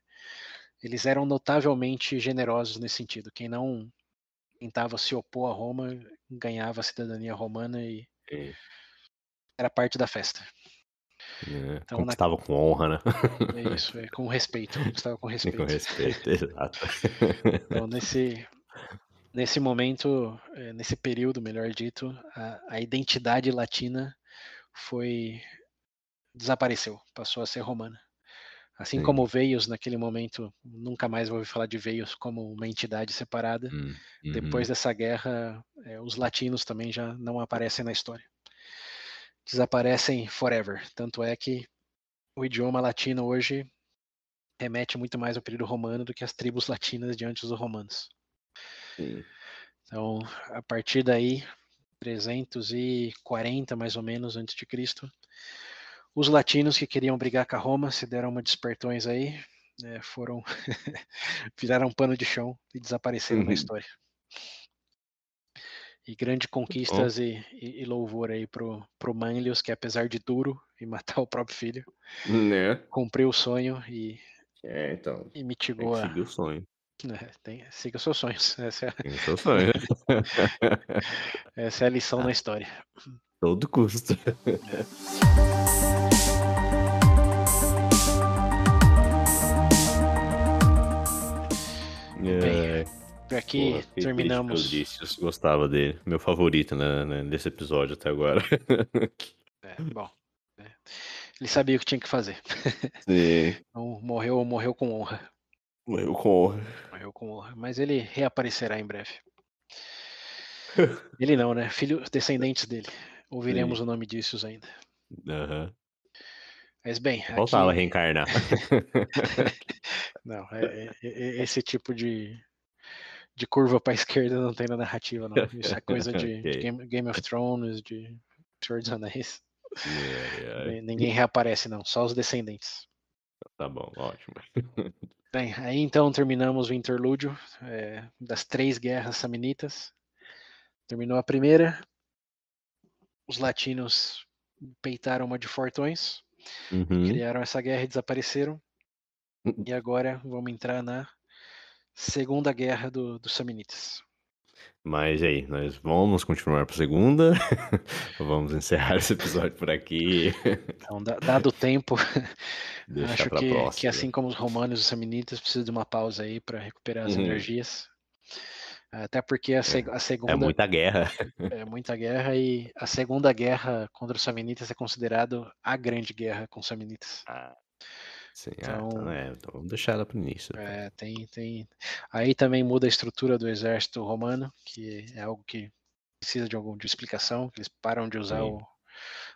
eles eram notavelmente generosos nesse sentido. Quem não tentava se opor a Roma ganhava a cidadania romana e é. Era parte da festa. É, então, conquistava na... com honra, né? É isso, é, com respeito. Conquistava com respeito. com respeito, exato. Então, nesse, nesse momento, é, nesse período, melhor dito, a, a identidade latina foi desapareceu, passou a ser romana. Assim Sim. como Veios, naquele momento, nunca mais vou ouvir falar de Veios como uma entidade separada. Hum, uhum. Depois dessa guerra, é, os latinos também já não aparecem na história. Desaparecem forever. Tanto é que o idioma latino hoje remete muito mais ao período romano do que as tribos latinas diante dos romanos. Sim. Então, a partir daí, 340 mais ou menos antes de Cristo, os latinos que queriam brigar com a Roma se deram uma despertões aí, né, foram viraram um pano de chão e desapareceram uhum. na história. E grande conquistas oh. e, e, e, louvor aí pro, pro Manlius, que apesar de duro e matar o próprio filho, né? cumpriu o sonho e, é, então, e mitigou a. o sonho. É, tem, siga os seus sonhos. Essa é a... Seus sonhos. Essa é a lição ah, na história. Todo custo. É. Bem, por aqui Pô, terminamos. Delícios, gostava dele. Meu favorito né, né, desse episódio até agora. É, bom. É. Ele sabia o que tinha que fazer. Sim. Então, morreu, morreu com honra. Morreu com honra. Morreu com honra. Mas ele reaparecerá em breve. ele não, né? Filho, descendentes dele. Ouviremos Sim. o nome disso ainda. Uhum. Mas bem. Faltava aqui... reencarnar. não, é, é, é, esse tipo de, de curva para a esquerda não tem na narrativa, não. Isso é coisa de, okay. de Game, Game, of Thrones, de Senhor dos Anéis. Yeah, yeah. Ninguém reaparece, não, só os descendentes. Tá bom, ótimo. Bem, aí então terminamos o interlúdio é, das três guerras samnitas. Terminou a primeira, os latinos peitaram uma de fortões, Uhum. Criaram essa guerra e desapareceram. E agora vamos entrar na Segunda Guerra do, dos Samnitas. Mas aí, nós vamos continuar para a segunda? vamos encerrar esse episódio por aqui? Então, dado o tempo, acho que, que, assim como os romanos e os samnitas precisam de uma pausa aí para recuperar as uhum. energias. Até porque a, seg a, segunda. É muita guerra. É muita guerra e a segunda guerra contra os Samnitas é considerado a grande guerra com os Samnitas. Ah, sim, então, ah, então, é, então vamos deixar ela para o início. Tá? É, tem, tem. Aí também muda a estrutura do exército romano, que é algo que precisa de alguma de explicação, que eles param de usar o,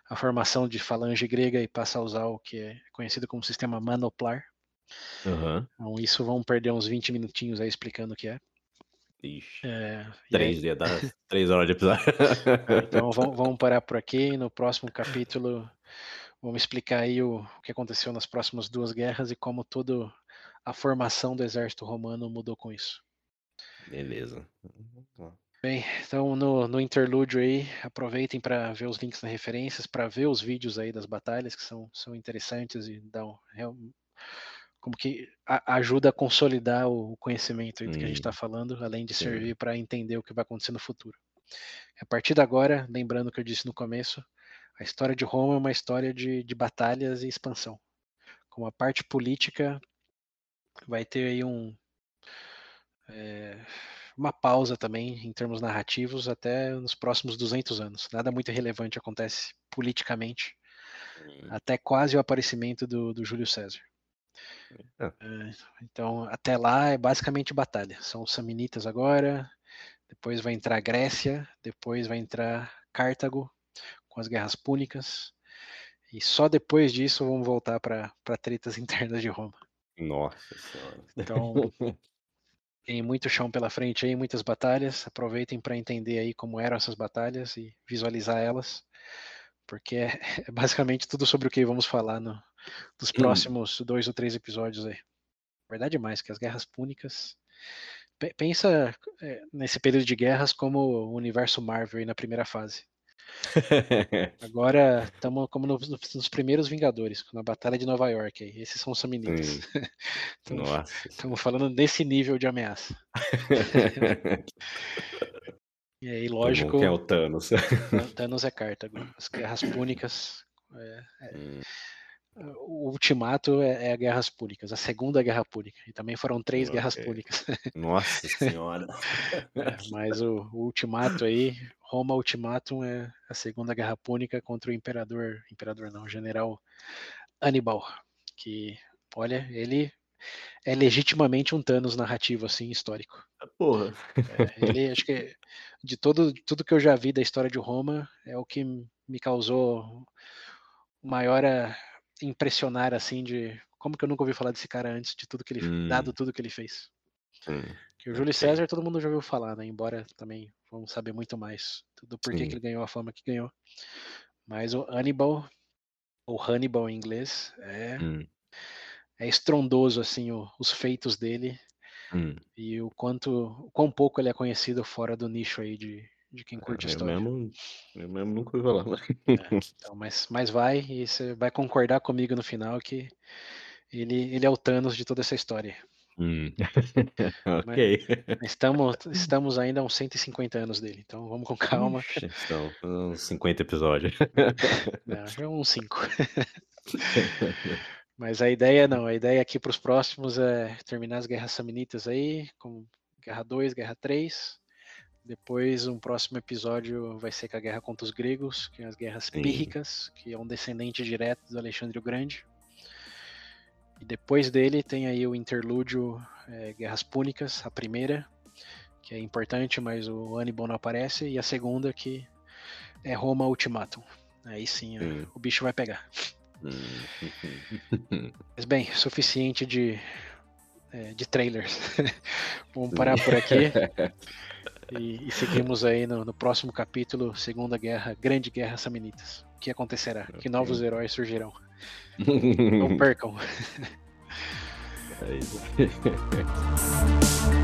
a formação de falange grega e passam a usar o que é conhecido como sistema manoplar. Uhum. Então isso vão perder uns 20 minutinhos aí explicando o que é. Ixi. É, três, aí... dar três horas de episódio. É, então vamos, vamos, parar por aqui. No próximo capítulo, vamos explicar aí o, o, que aconteceu nas próximas duas guerras e como toda a formação do exército romano mudou com isso. Beleza. Bem, então no, no interlúdio aí, aproveitem para ver os links nas referências, para ver os vídeos aí das batalhas que são, são interessantes e dão como que a, ajuda a consolidar o conhecimento do hum. que a gente está falando, além de servir para entender o que vai acontecer no futuro. A partir de agora, lembrando o que eu disse no começo, a história de Roma é uma história de, de batalhas e expansão. Como a parte política vai ter aí um, é, uma pausa também em termos narrativos até nos próximos 200 anos. Nada muito relevante acontece politicamente hum. até quase o aparecimento do, do Júlio César. É. é. Então, até lá é basicamente batalha. São os Samnitas agora, depois vai entrar Grécia, depois vai entrar Cartago com as guerras púnicas, e só depois disso vamos voltar para tretas internas de Roma. Nossa Senhora. Então, tem muito chão pela frente aí, muitas batalhas. Aproveitem para entender aí como eram essas batalhas e visualizar elas, porque é, é basicamente tudo sobre o que vamos falar no, nos hum. próximos hum. dois ou três episódios aí. Verdade mais que as guerras púnicas. Pensa é, nesse período de guerras como o universo Marvel aí na primeira fase. Agora estamos como nos, nos, primeiros Vingadores, na Batalha de Nova York. Aí. Esses são os Samnitas. Estamos falando desse nível de ameaça. e aí, lógico. Quem é o Thanos? Thanos é Cartago. As guerras púnicas. É, é, hum. O Ultimato é, é a Guerras Púnicas, a Segunda Guerra Púnica. E também foram três okay. Guerras Púnicas. Nossa Senhora! é, mas o, o, Ultimato aí, Roma Ultimatum é a Segunda Guerra Púnica contra o Imperador, Imperador não, General Hannibal, que, olha, ele é legitimamente um Thanos narrativo, assim, histórico. Ah, porra! É, ele, acho que de todo, tudo que eu já vi da história de Roma, é o que me causou maior impressionar assim de como que eu nunca ouvi falar desse cara antes de tudo que ele hum. dado tudo que ele fez. Hum. Que o Júlio okay. César todo mundo já ouviu falar, né? Embora também vamos saber muito mais do porquê que ele ganhou a fama que ganhou. Mas o Hannibal, ou Hannibal em inglês, é hum. é estrondoso assim o, os feitos dele hum. e o quanto, o quão pouco ele é conhecido fora do nicho aí de, de quem curte é, história. Eu mesmo, eu mesmo nunca ouvi falar. É, então, mas, mas vai, e você vai concordar comigo no final que ele, ele é o Thanos de toda essa história. Hum. ok. estamos, estamos ainda a uns 150 anos dele, então vamos com calma. Ixi, então, uns 50 episódios. Não, já uns 5. Mas a ideia não, a ideia aqui para os próximos é terminar as guerras samnitas aí, com Guerra 2, Guerra 3, depois, um próximo episódio vai ser com a guerra contra os gregos, que é as guerras Sim. pírricas, que é um descendente direto do Alexandre o Grande. E depois dele tem aí o interlúdio é, Guerras Púnicas, a primeira, que é importante, mas o Hannibal não aparece, e a segunda que é Roma Ultimatum. Aí sim, hum. o bicho vai pegar. Hum. Mas bem, suficiente de, é, de trailers. Vamos parar por aqui. E, e seguimos aí no, no, próximo capítulo, Segunda Guerra, Grande Guerra Samnitas. O que acontecerá? Okay. Que novos heróis surgirão? Não percam. É isso.